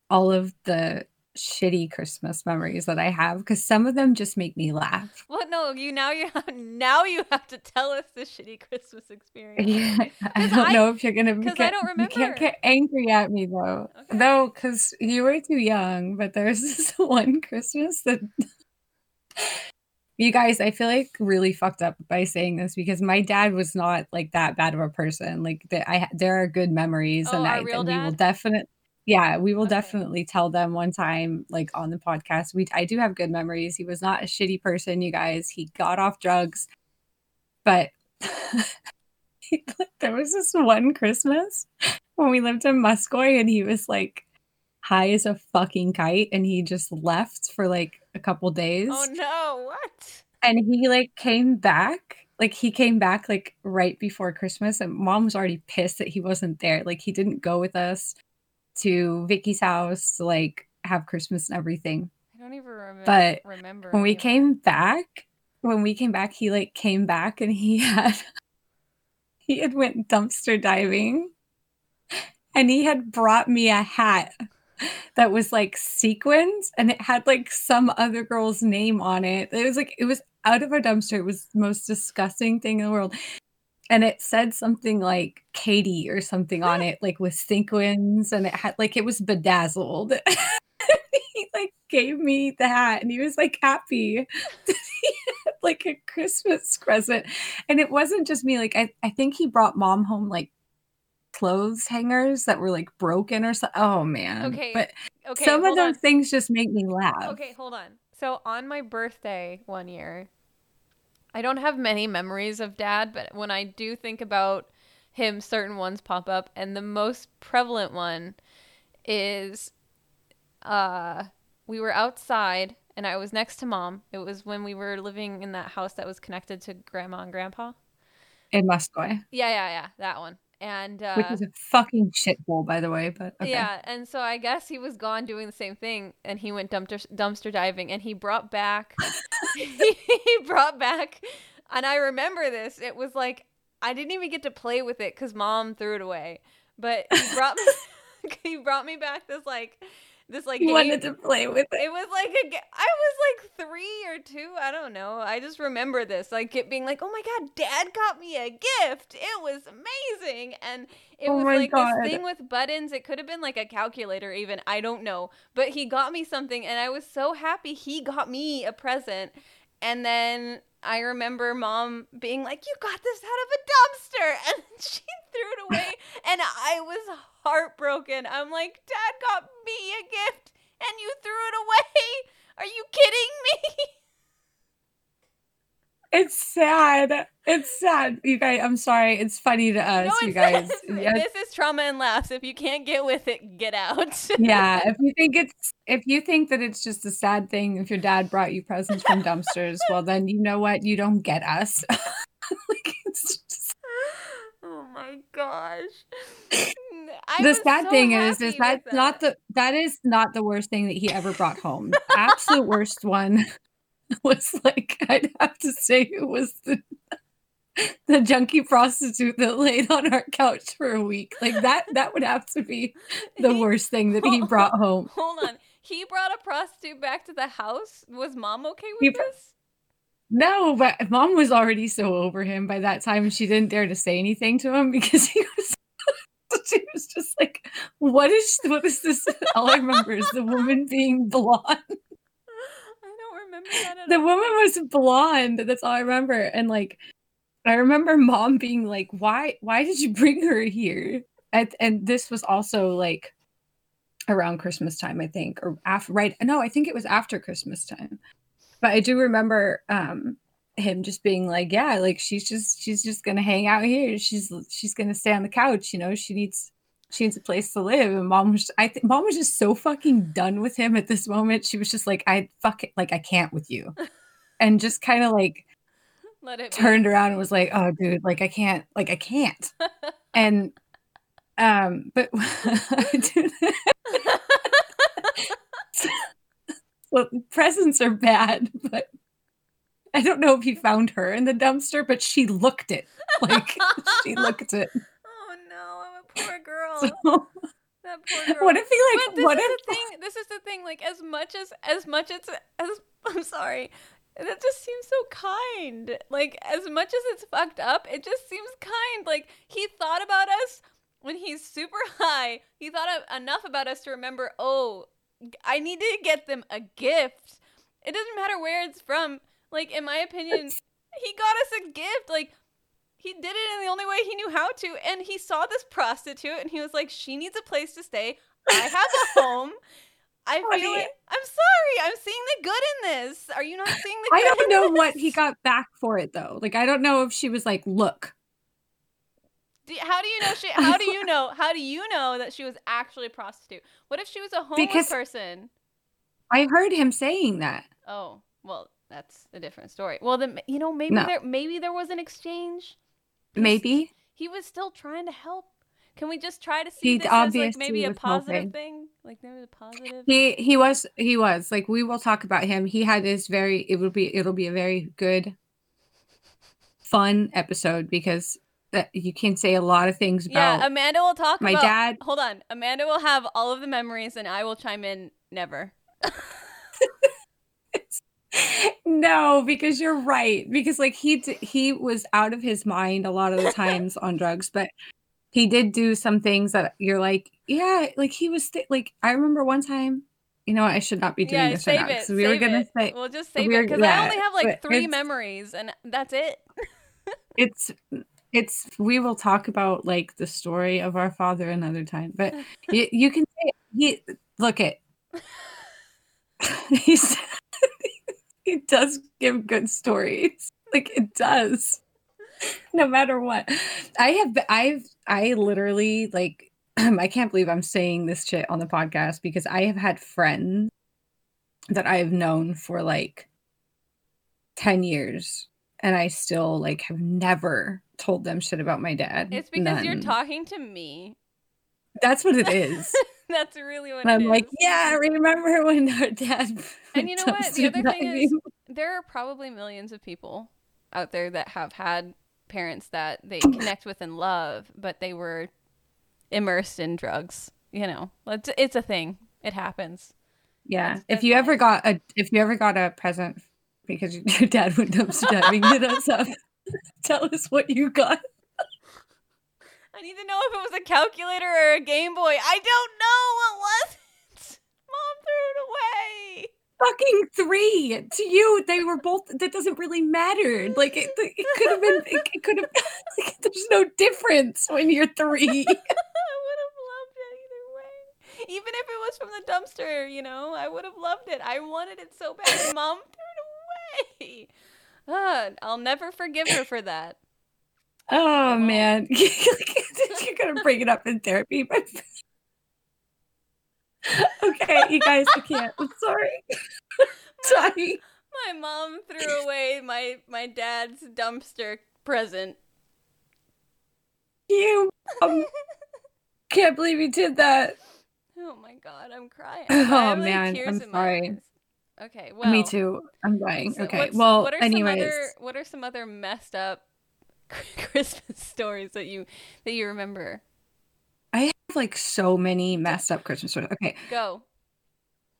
all of the shitty Christmas memories that I have cuz some of them just make me laugh. Well, no, you now you have now you have to tell us the shitty Christmas experience. Yeah, I don't I- know if you're gonna 'cause I don't remember. You can't get angry at me though, Okay. no, because you were too young. But there's this one Christmas that you guys, I feel like really fucked up by saying this because my dad was not like that bad of a person. Like the, I, there are good memories, Oh, and I and we will definitely, yeah, we will Okay. definitely tell them one time, like on the podcast. We, I do have good memories. He was not a shitty person, you guys. He got off drugs, but there was this one Christmas when we lived in Muscoy, and he was like high as a fucking kite, and he just left for like a couple oh, days Oh no, what? and he like came back like he came back like right before christmas and mom was already pissed that he wasn't there like he didn't go with us to vicky's house to like have christmas and everything I don't even remember But remember. when we came back when we came back he like came back and he had he had went dumpster diving and he had brought me a hat that was like sequins and it had like some other girl's name on it. It was like it was out of a dumpster. It was the most disgusting thing in the world. And it said something like Katie or something on it, like with sequins, and it had like it was bedazzled. he like gave me the hat and he was like happy. he had, like a Christmas present. And it wasn't just me, like I, I think he brought mom home like clothes hangers that were like broken or something. Oh man. Okay, But Okay, some of those on. things just make me laugh. Okay, hold on. So on my birthday one year, I don't have many memories of dad, but when I do think about him, certain ones pop up, and the most prevalent one is uh we were outside and I was next to mom. It was when we were living in that house that was connected to grandma and grandpa. In Muscoy, Yeah, yeah, yeah, that one. And uh which is a fucking shithole, by the way. But okay. Yeah, and so I guess he was gone doing the same thing, and he went dumpster dumpster diving, and he brought back, he brought back, and I remember this. It was like I didn't even get to play with it because mom threw it away, but he brought me, he brought me back this like, this like game- wanted to play with it. it was like a, I was like three or two. I don't know. I just remember this, like it being like, "Oh my god, Dad got me a gift! It was amazing!" And it Oh was like God. this thing with buttons. It could have been like a calculator, even. I don't know. But he got me something, and I was so happy he got me a present. And then I remember Mom being like, "You got this out of a dumpster," and she threw it away, and I was heartbroken. I'm like, "Dad got me a gift." and you threw it away. Are you kidding me? It's sad. It's sad. You guys, I'm sorry. It's funny to us, no, you guys. Yeah, This is trauma and laughs. If you can't get with it, get out. yeah. If you think it's if you think that it's just a sad thing if your dad brought you presents from dumpsters, well then you know what? You don't get us. like it's just oh my gosh. I the sad so thing is is that's not the that is not the worst thing that he ever brought home. The absolute worst one was like I'd have to say it was the the junkie prostitute that laid on our couch for a week. Like that that would have to be the He- worst thing that he brought home. Hold on. he brought a prostitute back to the house. Was mom okay with He- this? No, but mom was already so over him by that time, she didn't dare to say anything to him because he was. She was just like, "What is what is this?" All I remember is the woman being blonde. I don't remember that at The all. woman was blonde. That's all I remember. And like, I remember mom being like, "Why? Why did you bring her here?" And, and this was also like around Christmas time, I think, or after. Right? No, I think it was after Christmas time. But I do remember um him just being like, "Yeah, like she's just she's just gonna hang out here. She's she's gonna stay on the couch. You know, she needs." She needs a place to live, and mom was. I think mom was just so fucking done with him at this moment. She was just like, "I fuck it, like I can't with you," and just kind of like Let it be. turned around and was like, "Oh, dude, like I can't, like I can't." And um, but well, presents are bad, but I don't know if he found her in the dumpster, but she looked it. Like she looked it. oh no, I'm a poor girl. So, that poor girl. what if he but like? this What is if? the thing. This is the thing. Like as much as as much as as I'm sorry, that just seems so kind. Like as much as it's fucked up, it just seems kind. Like he thought about us when he's super high. He thought of enough about us to remember. Oh, I need to get them a gift. It doesn't matter where it's from. Like in my opinion, he got us a gift. Like he did it in the only way he knew how to. And he saw this prostitute and he was like, she needs a place to stay. I have a home. I feel it. I'm sorry. I'm seeing the good in this. Are you not seeing the I don't know what he got back for it though. Like I don't know if she was like, "Look, Do, how do you know she how do you know how do you know that she was actually a prostitute? What if she was a homeless Because- person? I heard him saying that." Oh, well, that's a different story. Well, then you know maybe No. there maybe there was an exchange. Maybe he was still trying to help. Can we just try to see He this as like maybe a positive hoping. thing? Like maybe a positive. he he was he was like we will talk about him. He had this very it will be it'll be a very good fun episode because that you can say a lot of things yeah, Amanda will talk my about. dad. Hold on, Amanda will have all of the memories, and I will chime in. Never. no, because you're right. Because like he d- he was out of his mind a lot of the times on drugs, but he did do some things that you're like, yeah, like he was th- like I remember one time. You know, I should not be doing Yeah, this right save now. it. So we were gonna it. say We'll just save we're- it because I only have like three memories, and that's it. it's it's we will talk about like the story of our father another time but you, you can say he look at he's he does give good stories like it does no matter what i have i've i literally like i can't believe i'm saying this shit on the podcast because i have had friends that i've known for like 10 years and I still like have never told them shit about my dad. It's because you're talking to me. That's what it is. That's really what I'm like, is. yeah, remember when our dad And you know what? The other thing is, there are probably millions of people out there that have had parents that they connect with and love, but they were immersed in drugs. You know, it's it's a thing. It happens. yeah. that's- If you ever got a if you ever got a present because your dad went dumpster diving, hit us up. Tell us what you got. I need to know if it was a calculator or a Game Boy. I don't know. What was it? Mom threw it away. Fucking three to you. They were both. That doesn't really matter. Like it, it could have been. It, it could have. Like, there's no difference when you're three. I would have loved it either way. Even if it was from the dumpster, you know, I would have loved it. I wanted it so bad. Mom threw it away. Ah, I'll never forgive her for that. Oh man, you're gonna bring it up in therapy. But... okay, you guys, I can't. I'm sorry. sorry. My mom threw away my my dad's dumpster present. You um, can't believe you did that. Oh my god, I'm crying. Oh, like, man, tears I'm sorry. Okay, well, Me too. I'm dying. so okay. Well, what are anyways, some other what are some other messed up Christmas stories that you that you remember? I have like so many messed up Christmas stories. Okay, Go.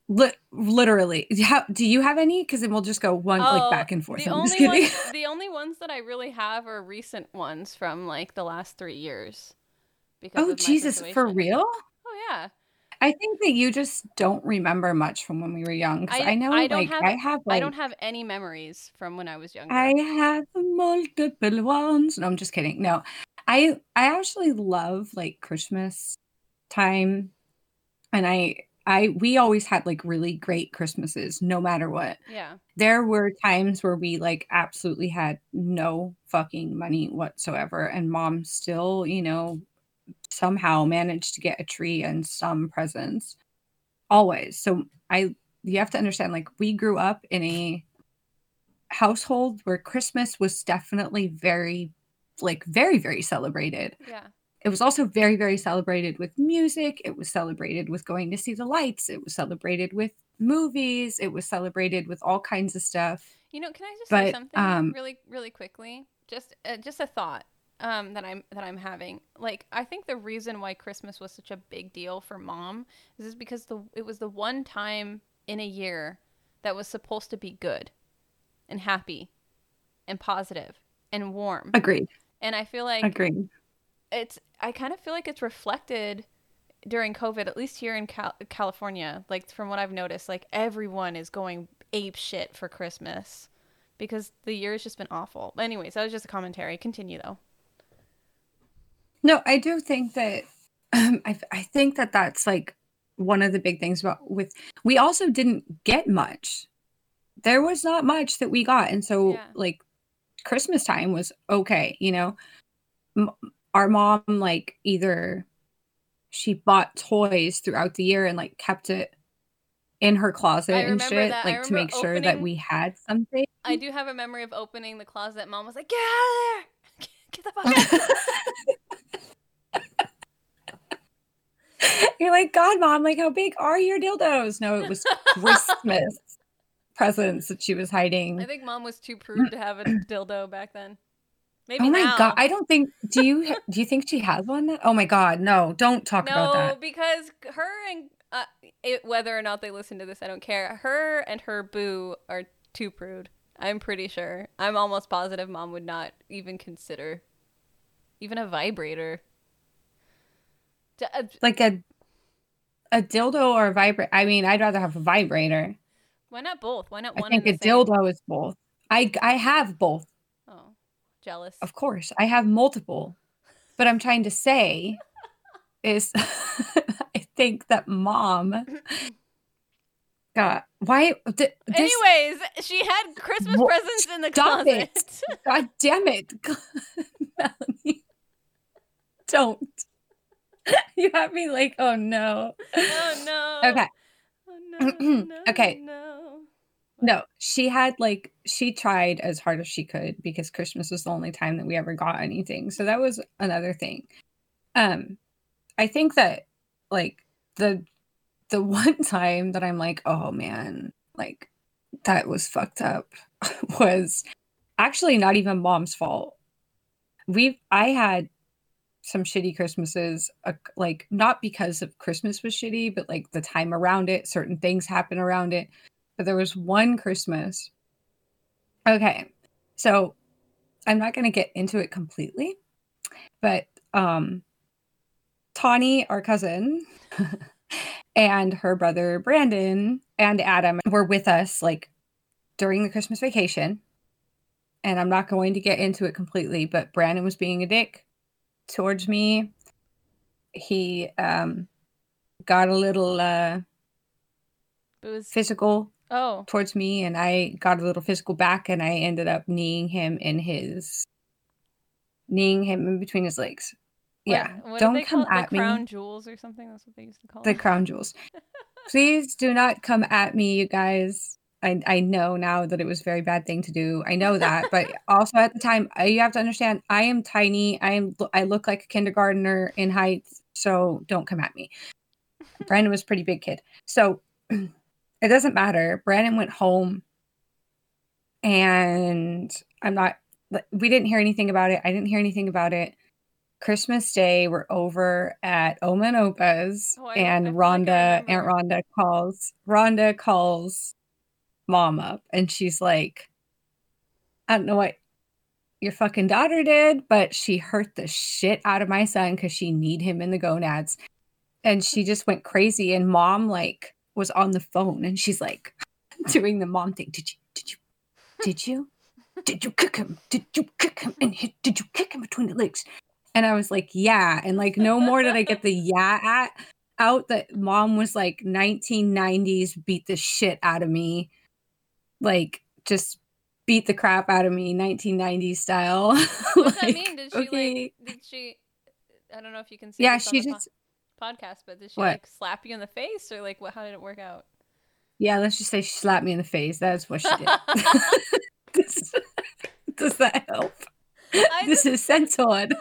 Li- literally. How, do you have any? Because then we'll just go one like Oh, back and forth. the I'm just only kidding. ones, the only ones that I really have are recent ones from like the last three years. Because oh Jesus, for real? Oh yeah. I think that you just don't remember much from when we were young. 'cause I- I, know, I don't like have- I have, like I don't have any memories from when I was younger. I have multiple ones. No, I'm just kidding. No, I I actually love like Christmas time, and I I we always had like really great Christmases, no matter what. yeah. There were times where we like absolutely had no fucking money whatsoever, and mom still, you know, somehow managed to get a tree and some presents. Always. So I you have to understand like we grew up in a household where Christmas was definitely very like very very celebrated. Yeah. It was also very very celebrated with music, it was celebrated with going to see the lights, it was celebrated with movies, it was celebrated with all kinds of stuff. You know, can I just say something um, really, really quickly? Just, uh, just a thought um, that I'm that I'm having. Like, I think the reason why Christmas was such a big deal for mom is just because the it was the one time in a year that was supposed to be good, and happy, and positive, and warm. Agreed. And I feel like Agreed. it's I kind of feel like it's reflected during COVID, at least here in Cal- California. Like from what I've noticed, like everyone is going ape shit for Christmas because the year has just been awful. Anyways, that was just a commentary. Continue though. No, I do think that um, I I think that that's like one of the big things about with we also didn't get much. There was not much that we got, and so Yeah. like Christmas time was okay, you know. M- our mom like either she bought toys throughout the year and like kept it in her closet and shit, that. Like to make sure that we had something. I do have a memory of opening the closet. Mom was like, "Get out of there! Get the fuck out!" You're like, God, mom, like, how big are your dildos? No, it was Christmas presents that she was hiding. I think mom was too prude to have a dildo back then. Maybe oh my now. god, I don't think. Do you do you think she has one? Oh my god, no! Don't talk about that. No, because her and uh, it, whether or not they listen to this, I don't care. Her and her boo are too prude. I'm pretty sure. I'm almost positive mom would not even consider even a vibrator. D- uh, Like a a dildo or a vibrator. I mean, I'd rather have a vibrator. Why not both? Why not I one? I think a same? dildo is both. I I have both, Oh, jealous. of course. I have multiple, but I'm trying to say is I think that mom. God, why? Th- this, Anyways, she had Christmas presents in the stop closet. it. God damn it, Melanie! Don't. You have me like, oh no. oh no. Okay. Oh, no, no, Okay. No. No, she had like she tried as hard as she could because Christmas was the only time that we ever got anything. So that was another thing. Um I think that like the the one time that I'm like, oh man, like that was fucked up was actually not even mom's fault. We've I had some shitty Christmases, uh, like not because of Christmas was shitty, but like the time around it, certain things happen around it. But there was one Christmas. Okay. So I'm not going to get into it completely, but um Tawny, our cousin, and her brother Brandon and Adam were with us like during the Christmas vacation. And I'm not going to get into it completely, but Brandon was being a dick towards me. He um got a little uh was physical oh towards me and I got a little physical back and I ended up kneeing him in his kneeing him in between his legs. what- Yeah. What, don't they come call it? at the me. crown jewels or something. That's what they used to call the crown jewels. Please do not come at me, you guys. I, I know now that it was a very bad thing to do. I know that, but also at the time, I, you have to understand. I am tiny. I am. I look like a kindergartner in height, so don't come at me. Brandon was a pretty big kid, so it doesn't matter. Brandon went home, and I'm not. We didn't hear anything about it. I didn't hear anything about it. Christmas Day, we're over at Oma and Opa's, Oh, I- and I Rhonda, Aunt. Rhonda calls Rhonda calls mom up, and she's like, "I don't know what your fucking daughter did, but she hurt the shit out of my son because she kneed him in the gonads." And she just went crazy, and mom like was on the phone, and she's like doing the mom thing. Did you? Did you? Did you? Did you kick him? Did you kick him? And hit, did you kick him between the legs? And I was like, yeah. And like, no more did I get the yeah at out that mom was like 1990s beat the shit out of me. Like, just beat the crap out of me, 1990s style. What does that mean? Did she okay. like? Did she? I don't know if you can see. Yeah, she the po- just, podcast, but did she What? like slap you in the face or like what? How did it work out? yeah, let's just say she slapped me in the face. That's what she did. does, does that help? I this is censored.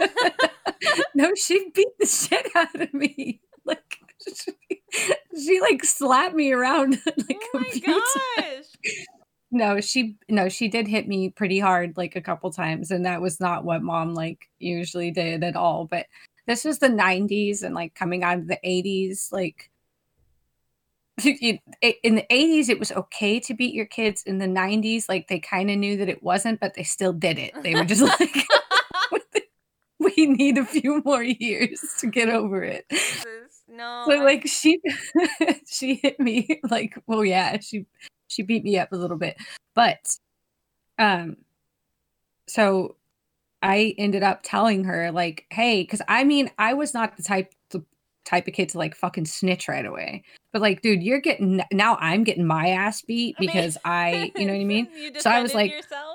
no, she beat the shit out of me. Like she, she like slapped me around like oh my few gosh! No, she no, she did hit me pretty hard like a couple times, and that was not what mom like usually did at all. But this was the 90s and like coming out of the 80s, like in the 80s it was okay to beat your kids in the 90s like they kind of knew that it wasn't but they still did it they were just like we need a few more years to get over it no. so like she she hit me like well yeah she she beat me up a little bit. But um so i ended up telling her like hey because i mean i was not the type the type of kid to like fucking snitch right away. But like dude you're getting now i'm getting my ass beat I mean- because i you know what i mean? you So I was like- yourself.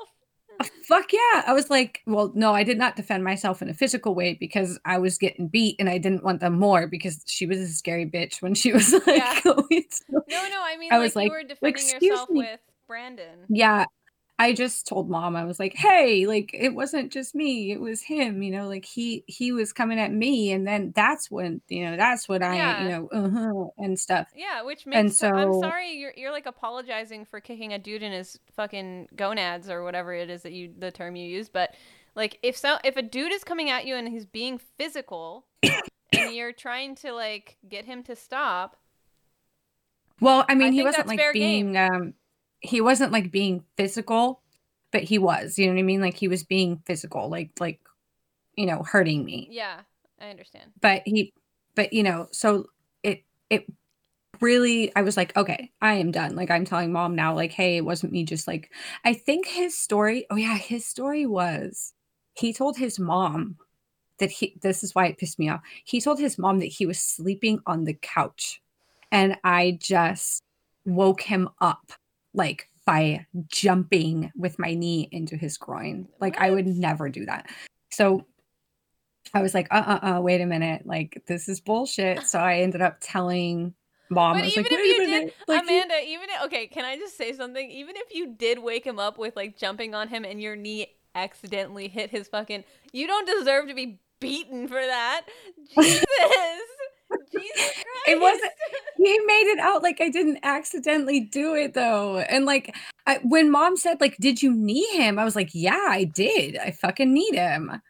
Uh, fuck yeah i was like well no i did not defend myself in a physical way because i was getting beat and i didn't want them more because she was a scary bitch when she was like Yeah. No, no. I mean, I like was you like, were defending "Excuse yourself me." with Brandon. yeah i just told mom i was like hey like it wasn't just me it was him you know like he he was coming at me and then that's when you know that's what i Yeah. you know uh-huh, and stuff Yeah, which And makes I'm so- sorry you're you're like apologizing for kicking a dude in his fucking gonads or whatever it is that you the term you use, but like if so if a dude is coming at you and he's being physical and you're trying to like get him to stop, well i mean he wasn't like being um he wasn't like being physical but he was you know what i mean? Like he was being physical like like you know hurting me. Yeah, I understand. but he but you know so it it really i was like okay i am done. Like i'm telling mom now like hey it wasn't me just like i think his story oh yeah his story was he told his mom that he this is why it pissed me off. He told his mom that he was sleeping on the couch and i just woke him up like by jumping with my knee into his groin like i would never do that so I was like, uh uh uh, wait a minute. Like, this is bullshit. So I ended up telling mom, But I was even like, if wait you did. Like, he- Amanda, even if, okay, can I just say something? Even if you did wake him up with like jumping on him and your knee accidentally hit his fucking, you don't deserve to be beaten for that. Jesus! It wasn't- he made it out like I didn't accidentally do it though. And like, I, when mom said, like, did you knee him? I was like, yeah, I did. I fucking kneed him.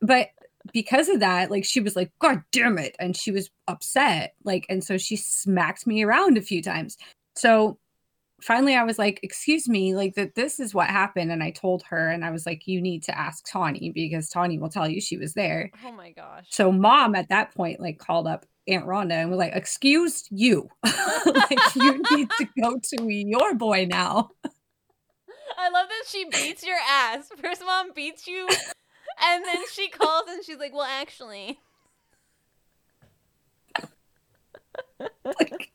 But because of that, like, she was like, God damn it. And she was upset. Like, and so she smacked me around a few times. So finally, I was like, excuse me, like, that this is what happened. And I told her, and I was like, you need to ask Tawny because Tawny will tell you she was there. Oh my gosh. So mom at that point like called up Aunt Rhonda and was like, "Excuse you, like you need to go to your boy now." I love that she beats your ass. First mom beats you, and then she calls and she's like, "Well, actually." Like,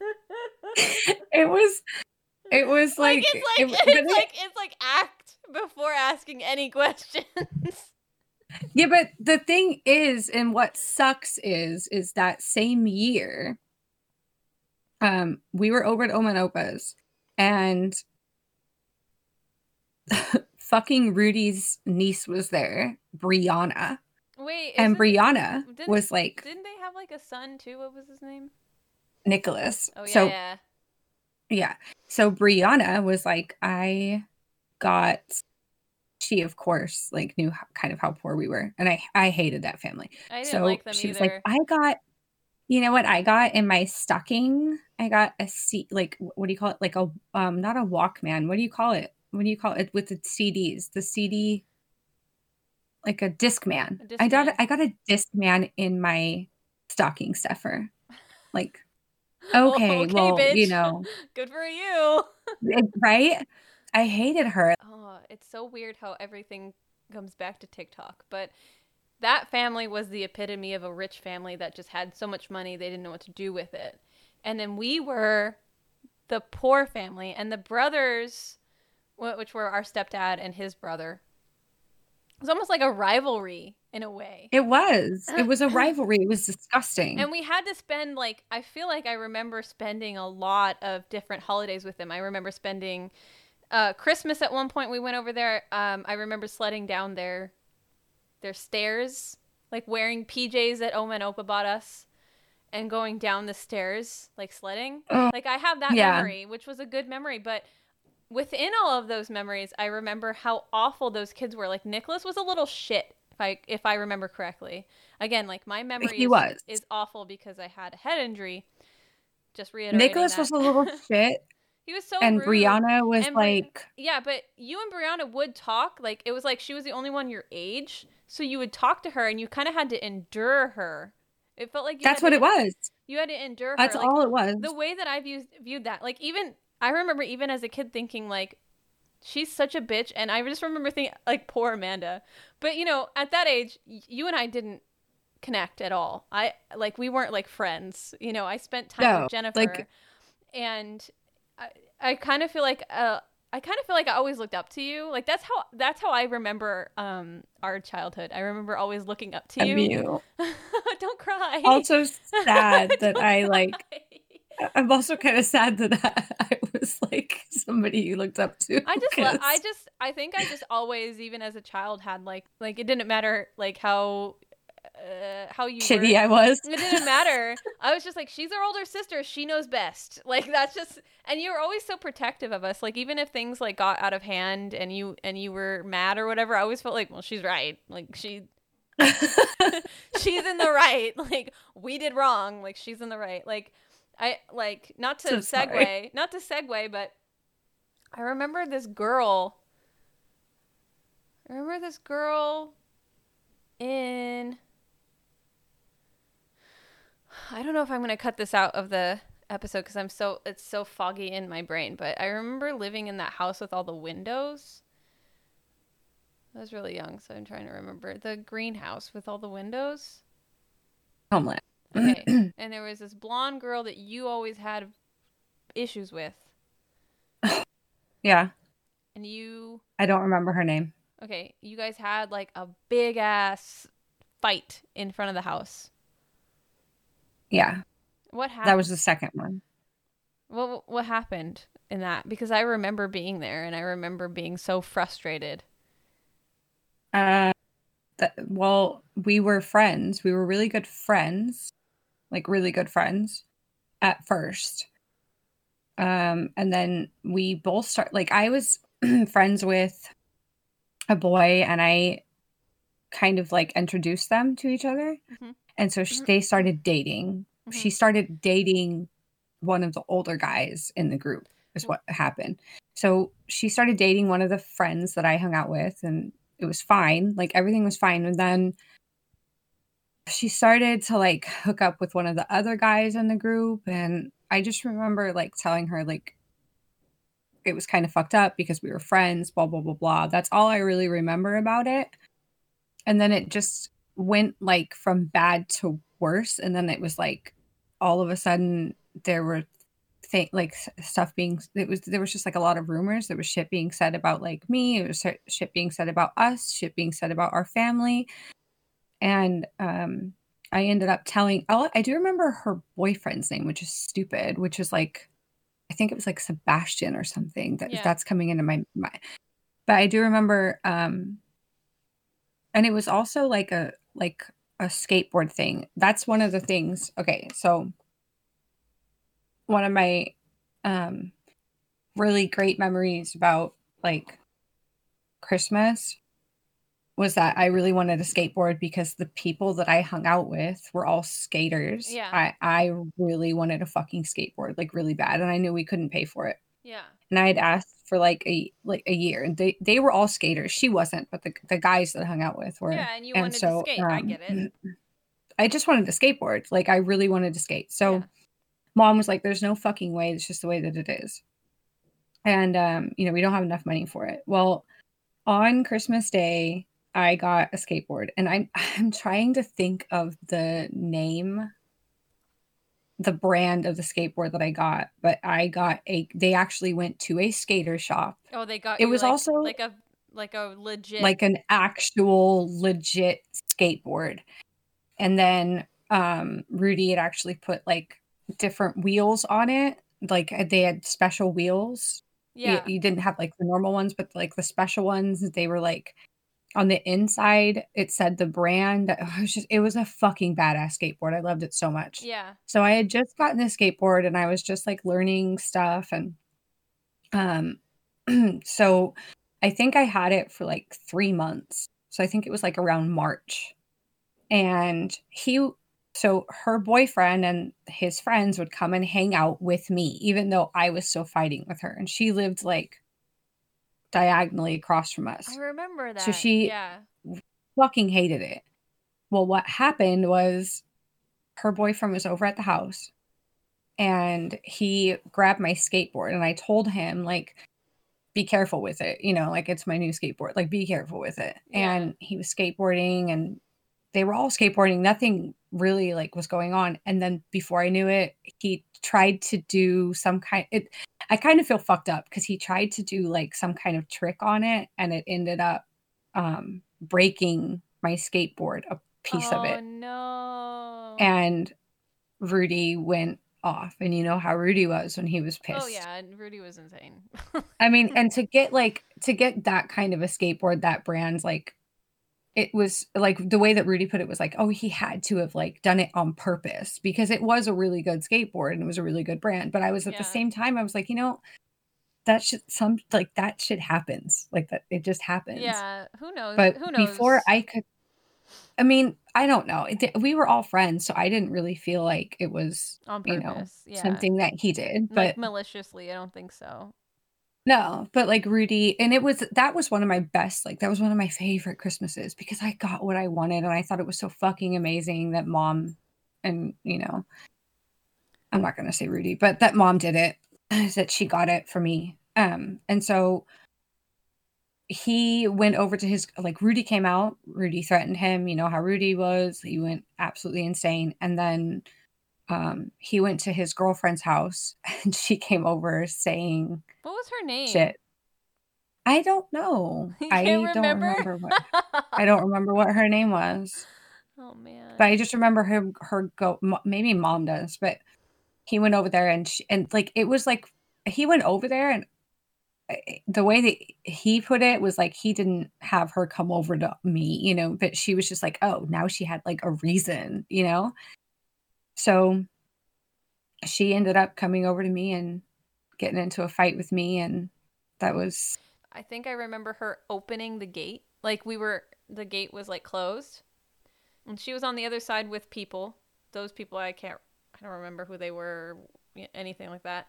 it was, it was like, Like, it's like it- it's it- like it's like act before asking any questions. Yeah. But the thing is, and what sucks is, is that same year, um, we were over at Oma and fucking Rudy's niece was there, Brianna. Wait, and Brianna was like Didn't they have like a son too? What was his name? Nicholas. Oh yeah, so yeah. yeah. So Brianna was like, I got she of course like knew how, kind of how poor we were and i i hated that family. I didn't so like them she was like i got you know what? I got in my stocking i got a seat like what do you call it? Like a um not a walkman what do you call it? What do you call it with the cds the cd like a discman. A i got Discman. i got a Discman in my stocking stuffer. Like okay, Okay, well you know. Good for you. right i hated her Oh, it's so weird how everything comes back to TikTok. But that family was the epitome of a rich family that just had so much money they didn't know what to do with it. And then we were the poor family, and the brothers, which were our stepdad and his brother, it was almost like a rivalry in a way. it was it was a rivalry it was disgusting And we had to spend like I feel like I remember spending a lot of different holidays with them. I remember spending uh, Christmas at one point. We went over there. Um, I remember sledding down their their stairs, like wearing PJs that Oma and Opa bought us, and going down the stairs like sledding. Like I have that Yeah. memory, which was a good memory, but. Within all of those memories, I remember how awful those kids were. Like Nicholas was a little shit, if I if I remember correctly. Again, like my memory is, is awful because I had a head injury. Just reiterating Nicholas that. was a little shit, he was so and rude. Brianna was And Bri- like, Yeah, but you and Brianna would talk. Like it was like she was the only one your age, so you would talk to her, and you kind of had to endure her. It felt like you that's what to, it was. You had to endure her. That's like, all it was. the way that I viewed viewed that, like even I remember even as a kid thinking like she's such a bitch, and I just remember thinking like poor Amanda. But you know, at that age, you and I didn't connect at all. I like we weren't like friends. You know, I spent time No, with Jennifer, like- and I I kind of feel like uh. I kind of feel like I always looked up to you. Like that's how that's how I remember um our childhood. I remember always looking up to you. you. Don't cry. Also sad that I like. cry. I'm also kind of sad that I, was like somebody you looked up to. I just, lo- I just, I think I just always, even as a child, had like, like it didn't matter like how, uh, how you shitty were. I was. It didn't matter. I was just like, she's our older sister. She knows best. Like that's just, and you were always so protective of us. Like even if things like got out of hand and you and you were mad or whatever, I always felt like, well, she's right. Like she, she's in the right. Like we did wrong. Like she's in the right. Like I like not to So segue, sorry. not to segue, but I remember this girl. I remember this girl in. I don't know if I'm going to cut this out of the episode because I'm so it's so foggy in my brain. But I remember living in that house with all the windows. I was really young, so I'm trying to remember the greenhouse with all the windows. Homeland. Okay, and there was this blonde girl that you always had issues with, Yeah, and you I don't remember her name. okay, you guys had like a big ass fight in front of the house. Yeah, What happened? that was the second one. what what happened in that? Because I remember being there, and I remember being so frustrated. Uh, that, well, we were friends. We were really good friends, like really good friends at first. Um, and then we both start like I was friends with a boy, and I kind of like introduced them to each other, Mhm. And so sh- mm-hmm. they started dating. Mm-hmm. She started dating one of the older guys in the group. Is mm-hmm. what happened. So she started dating one of the friends that I hung out with, and it was fine. Like everything was fine. And then she started to like hook up with one of the other guys in the group. And I just remember like telling her, like, it was kind of fucked up because we were friends, blah, blah, blah, blah. That's all I really remember about it. And then it just went like from bad to worse. And then it was like all of a sudden there were thing like stuff being it was there was just like a lot of rumors there was shit being said about like me it was shit being said about us shit being said about our family and um i ended up telling oh i do remember her boyfriend's name which is stupid which is like i think it was like sebastian or something that Yeah. that's coming into my mind but i do remember um and it was also like a like a skateboard thing that's one of the things okay so one of my um really great memories about like Christmas was that I really wanted a skateboard because the people that I hung out with were all skaters. Yeah. I, I really wanted a fucking skateboard, like really bad. And I knew we couldn't pay for it. Yeah. And I had asked for like a like a year. And they, they were all skaters. She wasn't, but the, the guys that I hung out with were. Yeah, and you wanted to skate. I get it. I just wanted to skateboard. Like I really wanted to skate. So Yeah. mom was like, There's no fucking way. It's just the way that it is. And um, you know, we don't have enough money for it. Well, on Christmas Day, I got a skateboard and I'm I'm trying to think of the name, the brand of the skateboard that I got, but I got a they actually went to a skater shop, Oh, they got It you, was like, also- like a like a legit like an actual legit skateboard. And then um Rudy had actually put like different wheels on it. Like they had special wheels you- yeah. You, didn't have like the normal ones, but like the special ones, they were like on the inside, it said the brand. It was just, it was a fucking badass skateboard. I loved it so much. Yeah. So I had just gotten a skateboard and I was just like learning stuff. And um, so I think I had it for like three months. So I think it was like around March. And he, so her boyfriend and his friends would come and hang out with me, even though I was still fighting with her. And she lived like diagonally across from us. I remember that. So she- Yeah. Fucking hated it. Well, what happened was her boyfriend was over at the house and he grabbed my skateboard and I told him like be careful with it, you know, like it's my new skateboard, like be careful with it. Yeah. And he was skateboarding and they were all skateboarding, nothing really like was going on. And then before I knew it, he tried to do some kind it I kind of feel fucked up because he tried to do like some kind of trick on it and it ended up um breaking my skateboard a piece oh, of it no. and Rudy went off. And you know how Rudy was when he was pissed. Oh yeah, and Rudy was insane. I mean, and to get like to get that kind of a skateboard, that brand's like it was like the way that Rudy put it was like, oh, he had to have like done it on purpose because it was a really good skateboard and it was a really good brand. But I was at Yeah. the same time, I was like, you know, that shit some like that shit happens. Like that it just happens yeah. Who knows? but Who knows? before I could, I mean, I don't know. It- we were all friends, so I didn't really feel like it was on you know yeah. something that he did. But like maliciously, I don't think so. No, but like Rudy, and it was that was one of my best. Like that was one of my favorite Christmases because I got what I wanted, and I thought it was so fucking amazing that mom, and you know, I'm not gonna say Rudy, but that mom did it. That she got it for me. Um, and so he went over to his like Rudy came out, Rudy threatened him, you know how Rudy was, he went absolutely insane. And then um he went to his girlfriend's house and she came over saying What was her name? shit. I don't know. I can't don't remember? remember what I don't remember what her name was. oh man. But I just remember her her go maybe mom does, but he went over there and she, and like it was like he went over there and eh, eh, the way that he put it was like he didn't have her come over to me, you know, but she was just like, oh, now she had like a reason, you know. So she ended up coming over to me and getting into a fight with me and that was I think I remember her opening the gate. Like we were the gate was like closed. And she was on the other side with people. Those people I can't I don't remember who they were anything like that.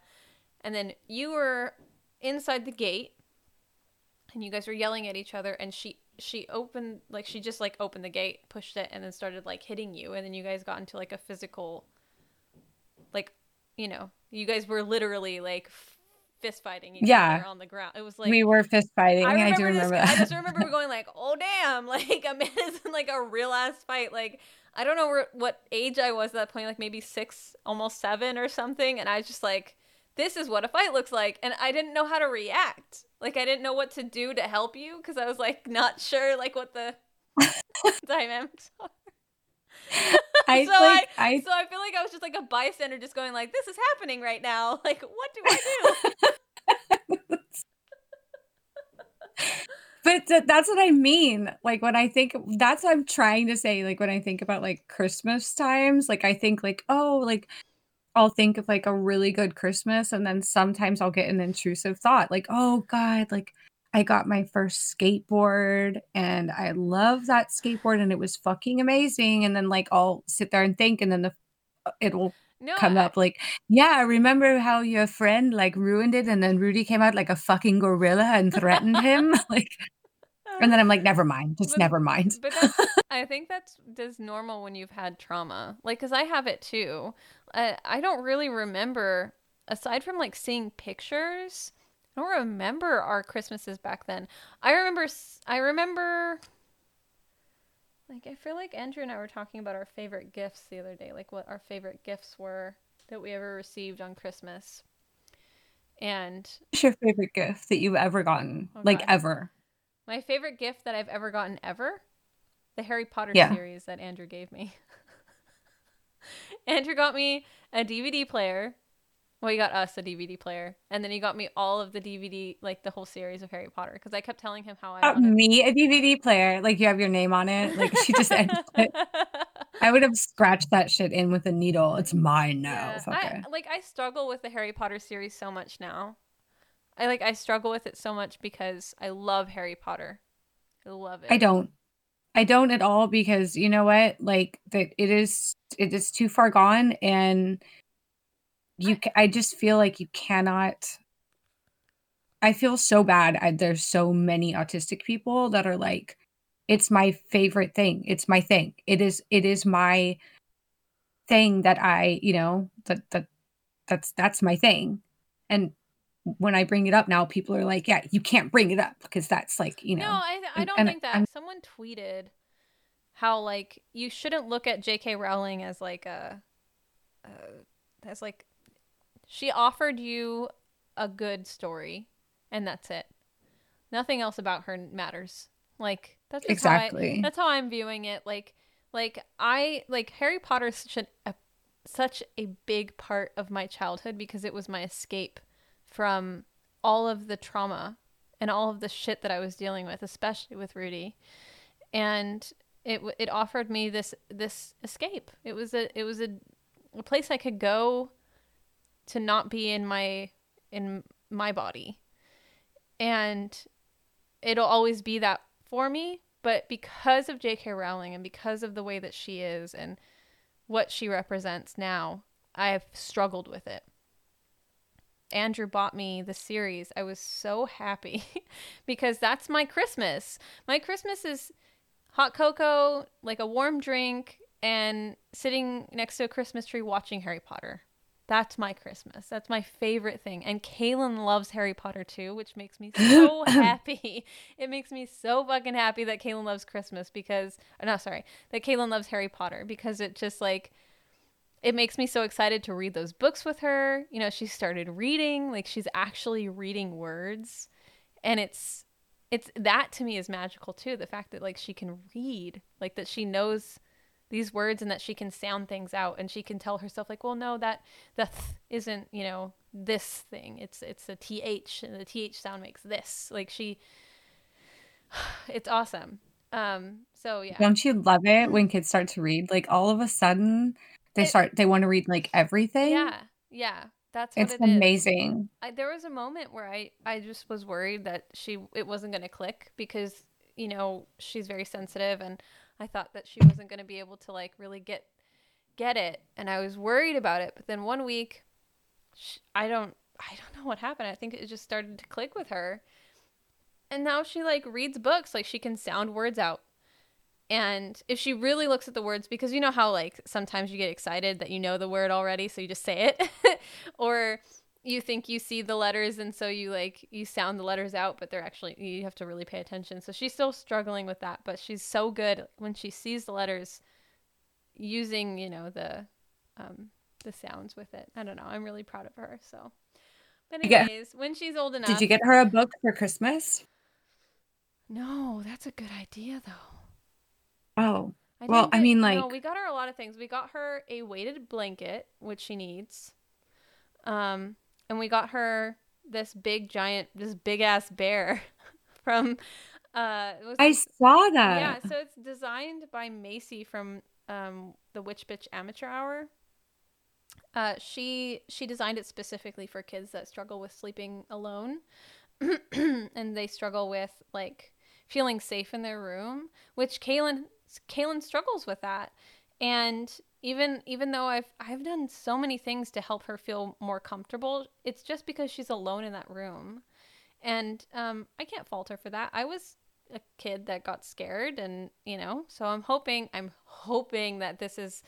And then you were inside the gate and you guys were yelling at each other and she she opened like she just like opened the gate, pushed it and then started like hitting you and then you guys got into like a physical like you know, you guys were literally like fist fighting each Yeah. other on the ground. It was like we were fist fighting. I I, do remember this, that. I just remember going like, "Oh damn!" Like a man is in like a real ass fight. Like I don't know where, what age I was at that point, like maybe six, almost seven or something. And I was just like, "This is what a fight looks like," and I didn't know how to react. Like I didn't know what to do to help you because I was like not sure like what the dynamics are. I so like I So I feel like I was just like a bystander, just going like, "This is happening right now. Like, what do I do?" but th- that's what I mean. Like when I think that's what I'm trying to say. Like when I think about like Christmas times, like I think like, oh, like I'll think of like a really good Christmas and then sometimes I'll get an intrusive thought like, oh God, like I got my first skateboard and I love that skateboard and it was fucking amazing. And then like I'll sit there and think and then the uh, it will No, come I, up like, yeah, remember how your friend like ruined it and then Rudy came out like a fucking gorilla and threatened him? like and then I'm like, never mind, just But- never mind. but I think that's just normal when you've had trauma. Like, cause I have it too. I I don't really remember aside from like seeing pictures. I don't remember our Christmases back then. I remember. I remember. Like I feel like Andrew and I were talking about our favorite gifts the other day, like what our favorite gifts were that we ever received on Christmas. And What's your favorite gift that you've ever gotten? Oh, like Okay. ever? My favorite gift that I've ever gotten ever, the Harry Potter Yeah. series that Andrew gave me. Andrew got me a DVD player. Well, he got us a DVD player, and then he got me all of the DVD, like the whole series of Harry Potter, because I kept telling him how I Got me a DVD player, like you have your name on it. Like she just ended it. I would have scratched that shit in with a needle. It's mine now. Yeah. I, like I struggle with the Harry Potter series so much now. I like I struggle with it so much because I love Harry Potter. I love it. I don't. I don't at all because you know what? Like that it is it is too far gone and you I just feel like you cannot I feel so bad. I, there's so many autistic people that are like it's my favorite thing. It's my thing. It is it is my thing that I, you know, that that that's that's my thing. And when I bring it up now people are like, yeah, you can't bring it up because that's like, you know. No, I, I don't and think that. I'm- Someone tweeted how like you shouldn't look at J.K. Rowling as like a, uh, as like she offered you a good story, and that's it. Nothing else about her matters. Like that's just how I- Exactly. that's how I'm viewing it. Like like I like Harry Potter is such a, a such a big part of my childhood because it was my escape from all of the trauma and all of the shit that I was dealing with, especially with Rudy. And it it offered me this this escape. It was a it was a, a place I could go to not be in my in my body. And it'll always be that for me, but because of J.K. Rowling and because of the way that she is and what she represents now, I've struggled with it. Andrew bought me the series. I was so happy because that's my Christmas. My Christmas is hot cocoa, like a warm drink, and sitting next to a Christmas tree watching Harry Potter. That's my Christmas. That's my favorite thing. And Kaylin loves Harry Potter too, which makes me so happy. It makes me so fucking happy that Kaylin loves Christmas because, no, sorry, that Kaylin loves Harry Potter because it just like, it makes me so excited to read those books with her. You know, she started reading, like she's actually reading words. And it's, it's that to me is magical too. The fact that like she can read, like that she knows these words and that she can sound things out and she can tell herself like well no that the th isn't you know this thing it's it's a th and the th sound makes this like she it's awesome um so yeah Don't you love it when kids start to read? Like all of a sudden they It- start they want to read like everything. yeah yeah that's what It's it is. amazing. I, there was a moment where I, I just was worried that she it wasn't going to click because you know she's very sensitive and I thought that she wasn't going to be able to like really get get it and I was worried about it but then one week sh I don't I don't know what happened. I think it just started to click with her. And now she like reads books like she can sound words out. And if she really looks at the words because you know how like sometimes you get excited that you know the word already so you just say it. Or you think you see the letters and so you like you sound the letters out but they're actually you have to really pay attention so she's still struggling with that but she's so good when she sees the letters using you know the um the sounds with it i don't know i'm really proud of her so but get- anyways when she's old enough Did you get her a book for Christmas? no that's a good idea though Oh, I Well, didn't I get- mean, no, like- we got her a lot of things. We got her a weighted blanket, which she needs. Um, and we got her this big giant, this big ass bear from. Uh, was, I saw that. yeah, so it's designed by Macy from um, the Witch Bitch Amateur Hour. Uh, she she designed it specifically for kids that struggle with sleeping alone. and they struggle with like feeling safe in their room, which Kaylin Kaylin struggles with that. And even even though I've I've done so many things to help her feel more comfortable, it's just because she's alone in that room. And um, I can't fault her for that. I was a kid that got scared and you know, so I'm hoping I'm hoping that this is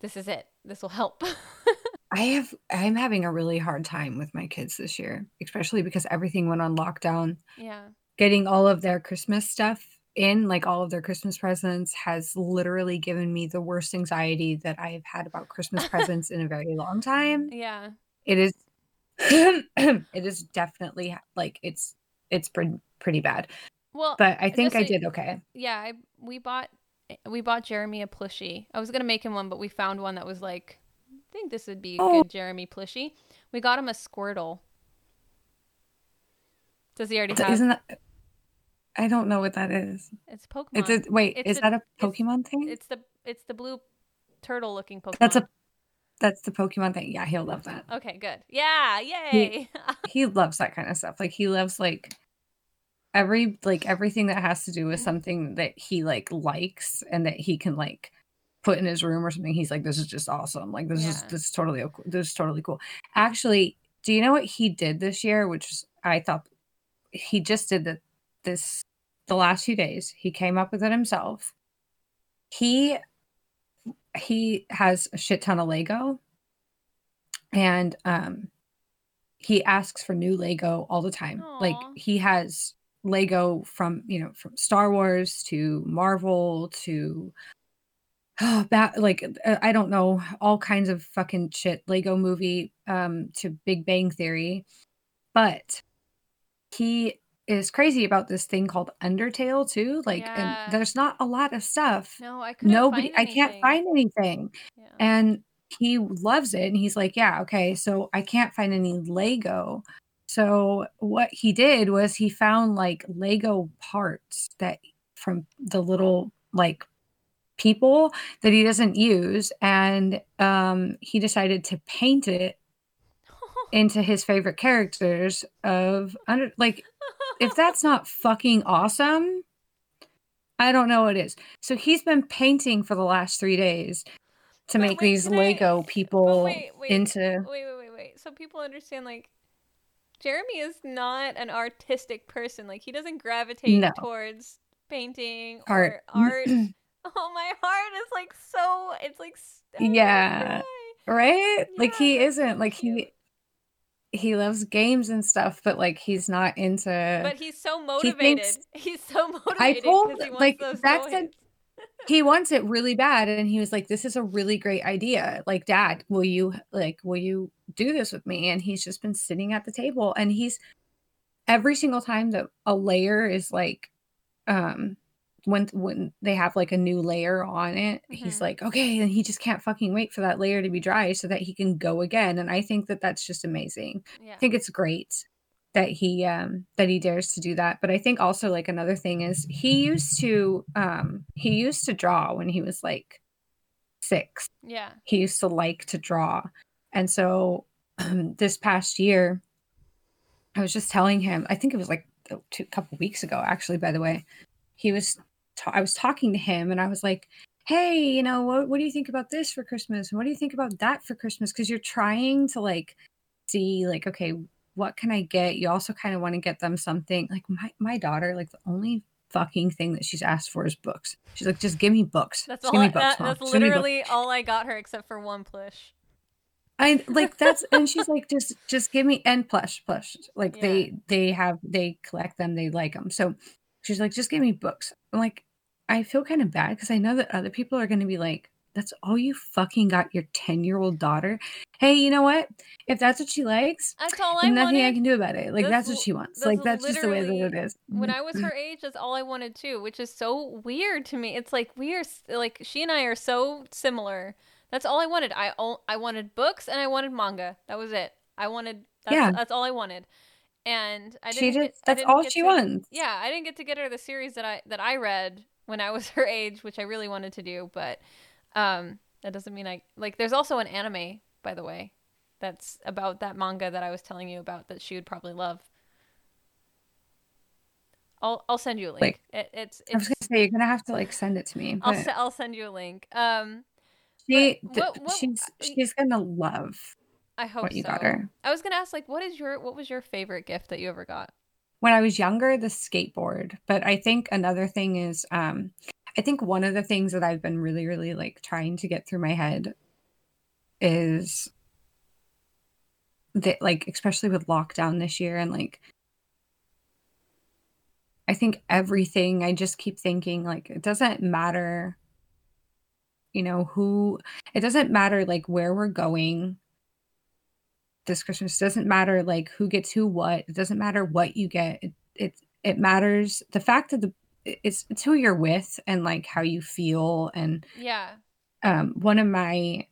this is it. This will help. I have I'm having a really hard time with my kids this year, especially because everything went on lockdown. Yeah. Getting all of their Christmas stuff in, like all of their Christmas presents, has literally given me the worst anxiety that I have had about Christmas presents in a very long time. Yeah. It is it is definitely like it's it's pretty pretty bad. Well, But I think I did okay. yeah, I, we bought we bought Jeremy a plushie. I was gonna make him one, but we found one that was like, I think this would be a Oh. good Jeremy plushie. We got him a Squirtle. Does he already have? Isn't that I don't know what that is. It's Pokemon. It's a wait, It's is a- that a it's- Pokemon thing? It's the it's the blue turtle looking Pokemon. That's a that's the Pokemon thing. Yeah, he'll love that. okay. Good. Yeah. Yay. He loves that kind of stuff. Like he loves like every like everything that has to do with something that he like likes and that he can like put in his room or something. He's like, this is just awesome. Like this is this is totally this is totally cool. Actually, do you know what he did this year? Which I thought he just did that this the last few days. He came up with it himself. He he has a shit ton of Lego. And um he asks for new Lego all the time. Like he has Lego from, you know, from Star Wars to Marvel to oh, that like uh, I don't know, all kinds of fucking shit. Lego movie um to Big Bang Theory. But he is crazy about this thing called Undertale too. Like Yeah. there's not a lot of stuff. no, I couldn't. Nobody I can't find anything Yeah. and he loves it and he's like yeah okay so i can't find any lego so what he did was he found like lego parts that from the little like people that he doesn't use and um he decided to paint it into his favorite characters of under like if that's not fucking awesome i don't know what is so he's been painting for the last three days to But make wait, these can I- lego people wait, wait, into wait, wait, wait, wait. So people understand, like, Jeremy is not an artistic person. Like, he doesn't gravitate No. towards painting Art. or art. oh, my heart is like so. It's like. s- I don't Yeah. right like he isn't like he he loves games and stuff but like he's not into But he's so he motivated. thinks he's so motivated. I told he like that's a he wants it really bad and he was like this is a really great idea like dad will you like will you do this with me and he's just been sitting at the table and he's every single time that a layer is like um when when they have like a new layer on it he's Mhm. like okay and he just can't fucking wait for that layer to be dry so that he can go again and i think that that's just amazing Yeah. I think it's great that he um that he dares to do that but i think also like another thing is he used to um he used to draw when he was like 6 Yeah. he used to like to draw and so um, this past year i was just telling him i think it was like a couple weeks ago actually by the way he was ta- i was talking to him and i was like hey you know what, what do you think about this for christmas and what do you think about that for christmas because you're trying to like see like okay what can i get you also kind of want to get them something like my, my daughter like the only fucking thing that she's asked for is books she's like just give me books That's all. I, books that, that's Just give me books." literally all I got her, except for one plush. I like that's and she's like just just give me and plush plush like Yeah. they they have they collect them they like them so she's like just give me books I'm like I feel kind of bad because I know that other people are going to be like that's all you fucking got your 10 year old daughter hey you know what if that's what she likes That's all I nothing I can do about it like That's that's, what she wants that's like that's just the way that it is when mm. I was mm. her age, that's all I wanted too, which is so weird to me. It's like we are like she and I are so similar. That's all I wanted. I, I wanted books and I wanted manga. That was it. I wanted that's, Yeah. that's all I wanted. And I she didn't get, just I that's didn't all she to- wants Yeah, I didn't get to get her the series that I that I read when I was her age, which I really wanted to do, but um that doesn't mean I like there's also an anime, by the way, that's about that manga that I was telling you about that she would probably love. I'll I'll send you a link. Like, it, it's, it's I was gonna say you're gonna have to like send it to me. I'll I'll send you a link. Um, she what- what- she's uh, she's gonna love I hope what you so. got her. I was gonna ask like, what is your what was your favorite gift that you ever got? when I was younger, the skateboard. But I think another thing is, um, I think one of the things that I've been really, really like trying to get through my head is that, like, especially with lockdown this year, and like, I think everything, I just keep thinking, like, it doesn't matter, you know, who, it doesn't matter, like, where we're going this Christmas. It doesn't matter like who gets who what. It doesn't matter what you get. It it, it matters the fact that the it's it's who you're with and like how you feel. And Yeah. um, one of my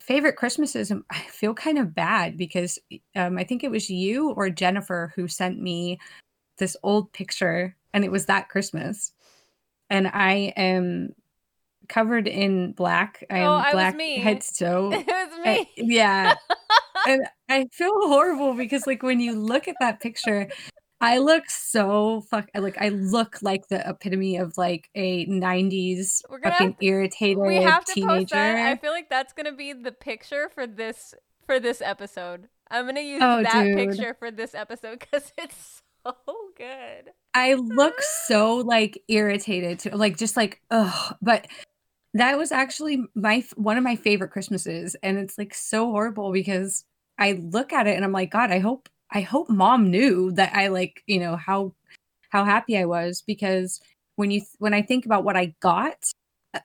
favorite Christmases, um, I feel kind of bad because um, I think it was you or Jennifer who sent me this old picture, and it was that Christmas, and I am covered in black. I am Oh, I was black me. head to toe. it was Uh, me. yeah. and I feel horrible because like when you look at that picture, I look so fuck like I look like the epitome of like a 90s We're gonna fucking to- irritated we have to teenager. post that. I feel like that's gonna be the picture for this for this episode. I'm gonna use Oh, that dude. picture for this episode because it's so good. I look so like irritated to like just like ugh. But that was actually my one of my favorite Christmases, and it's like so horrible because I look at it and I'm like, God, I hope I hope mom knew that I like you know how how happy I was because when you when I think about what I got,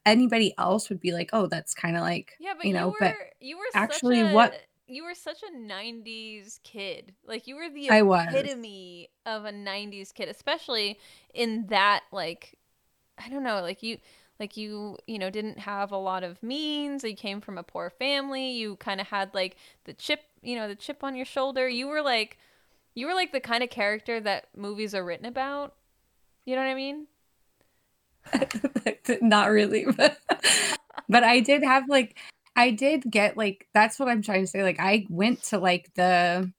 anybody else would be like, oh, that's kind of like Yeah, but you know, were but you were actually such a, what- you were such a '90s kid. Like you were the I was. epitome of a '90s kid, especially in that like I don't know, like you like you you know didn't have a lot of means. You came from a poor family. You kind of had like the chip, you know, the chip on your shoulder. You were like you were like the kind of character that movies are written about. You know what I mean? not really but, but i did have like i did get like that's what i'm trying to say like i went to like the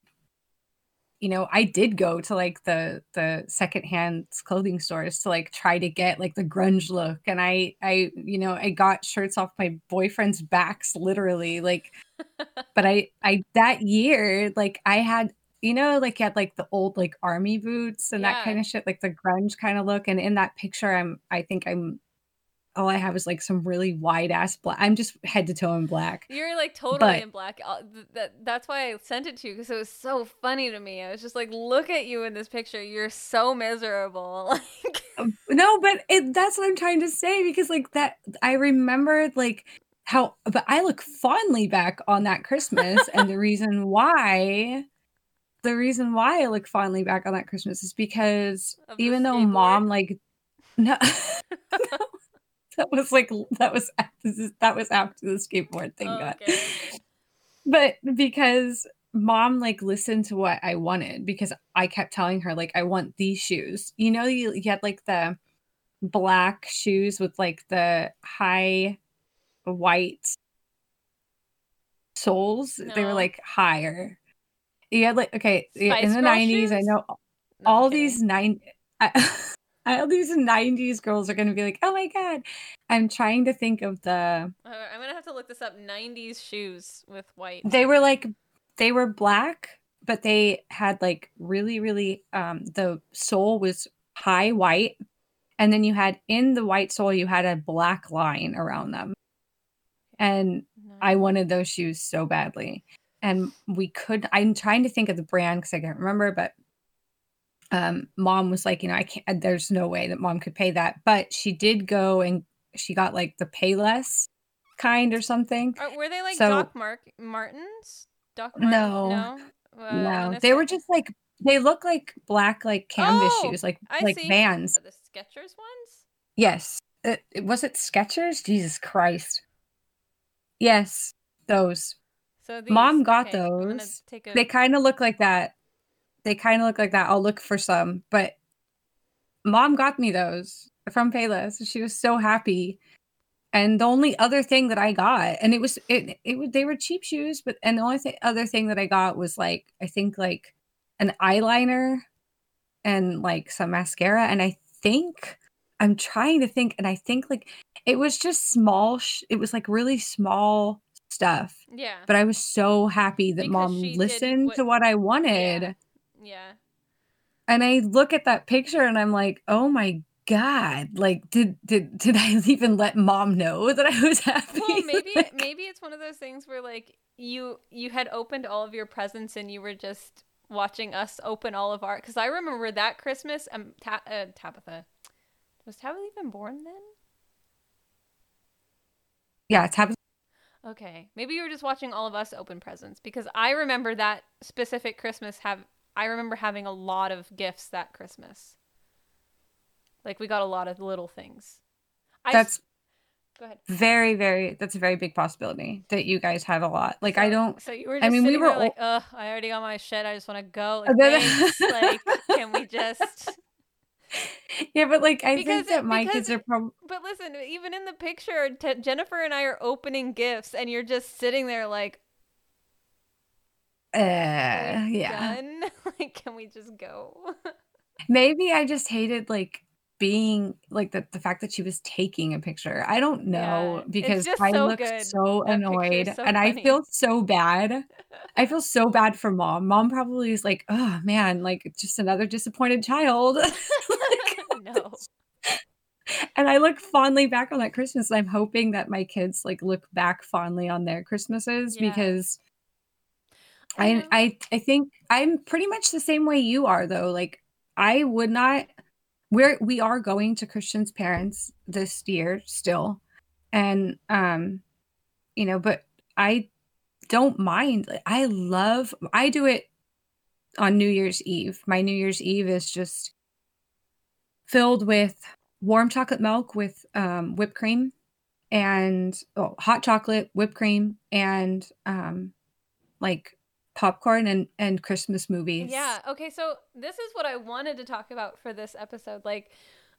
you know i did go to like the the secondhand clothing stores to like try to get like the grunge look and i i you know i got shirts off my boyfriend's backs literally like but i i that year like i had you know like you had like the old like army boots and Yeah. that kind of shit like the grunge kind of look and in that picture i'm i think i'm all i have is like some really wide ass black i'm just head to toe in black You're like totally But- in black. That that's why I sent it to you because it was so funny to me. I was just like, look at you in this picture. You're so miserable. Like, um, no but it, that's what i'm trying to say because like that i remember like how but i look fondly back on that christmas and the reason why the reason why i look fondly back on that christmas is because even though skateboard? mom like no that was like that was that was after the skateboard thing Oh, got okay. but because mom like listened to what I wanted because I kept telling her like I want these shoes. You know, you, you had like the black shoes with like the high white soles. They were like higher. You had like okay Spice in the nineties. I know all kidding. these nine. I, all these 90s girls are going to be like, oh my God. I'm trying to think of the, Uh, I'm gonna have to look this up. '90s shoes with white. they were like they were black but they had like really really um the sole was high white and then you had in the white sole you had a black line around them and i wanted those shoes so badly and we could i'm trying to think of the brand because i can't remember but um mom was like you know i can't there's no way that mom could pay that but she did go and she got like the pay less kind or something were they like So- Doc Mark Martens? Doc Martens? No. no. Uh, no they were just like they look like black like canvas Oh, shoes like I like see. vans the Skechers ones. yes it, it- was it skechers jesus christ yes those So these, Mom got okay, those. they kind of look like that they kind of look like that i'll look for some but mom got me those from payless she was so happy and the only other thing that i got and it was it it was they were cheap shoes but and the only th- other thing that i got was like i think like an eyeliner and like some mascara and I think I'm trying to think and I think like it was just small sh- it was like really small stuff. Yeah. But I was so happy that Because mom listened what- to what I wanted. Yeah. Yeah. And I look at that picture and I'm like, "Oh my god. Like did did did I even let mom know that I was happy?" Well, maybe Like, maybe it's one of those things where like you you had opened all of your presents and you were just watching us open all of our because I remember that Christmas um Ta- uh, Tabitha was Tabitha even born then? yeah, tab Okay, maybe you were just watching all of us open presents because I remember that specific Christmas have I remember having a lot of gifts that Christmas. Like we got a lot of little things. I that's go ahead. very very that's a very big possibility that you guys have a lot. Like I don't So you were I mean, we were like, ugh, I already got my shit. I just want to go. Like, like, can we just? Yeah, but like I Because think that my because kids are probably But listen, even in the picture, T- Jennifer and I are opening gifts, and you're just sitting there like, uh, yeah. done? like, can we just go? Maybe I just hated like being like the, the fact that she was taking a picture. I don't know it's because I so look good. so That annoyed so and I feel so bad. I feel so bad for mom. Mom probably is like, oh man, like just another disappointed child. Like, no. and I look fondly back on that Christmas. And I'm hoping that my kids like look back fondly on their Christmases Yeah. because I I. I think I'm pretty much the same way you are though. Like I would not we're we are going to Christian's parents this year still. And um you know, but I don't mind. I love I do it on New Year's Eve. My New Year's Eve is just filled with warm chocolate milk with um whipped cream and oh, hot chocolate, whipped cream and um like popcorn and and Christmas movies. Yeah. Okay. So this is what I wanted to talk about for this episode. Like,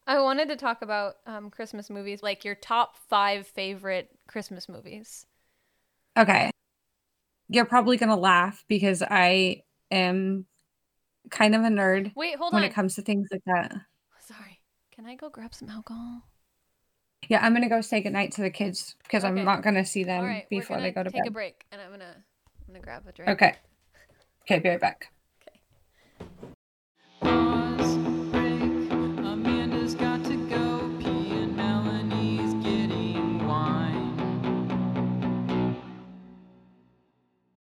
I wanted to talk about um, Christmas movies, like your top five favorite Christmas movies. Okay. You're probably going to laugh because I am kind of a nerd Wait, hold when on. it comes to things like that. Sorry. Can I go grab some alcohol? Yeah, I'm going to go say goodnight to the kids because Okay. I'm not going to see them right. before they go to bed. take a break, and I'm gonna I'm gonna grab a drink. Okay. Okay, be right back.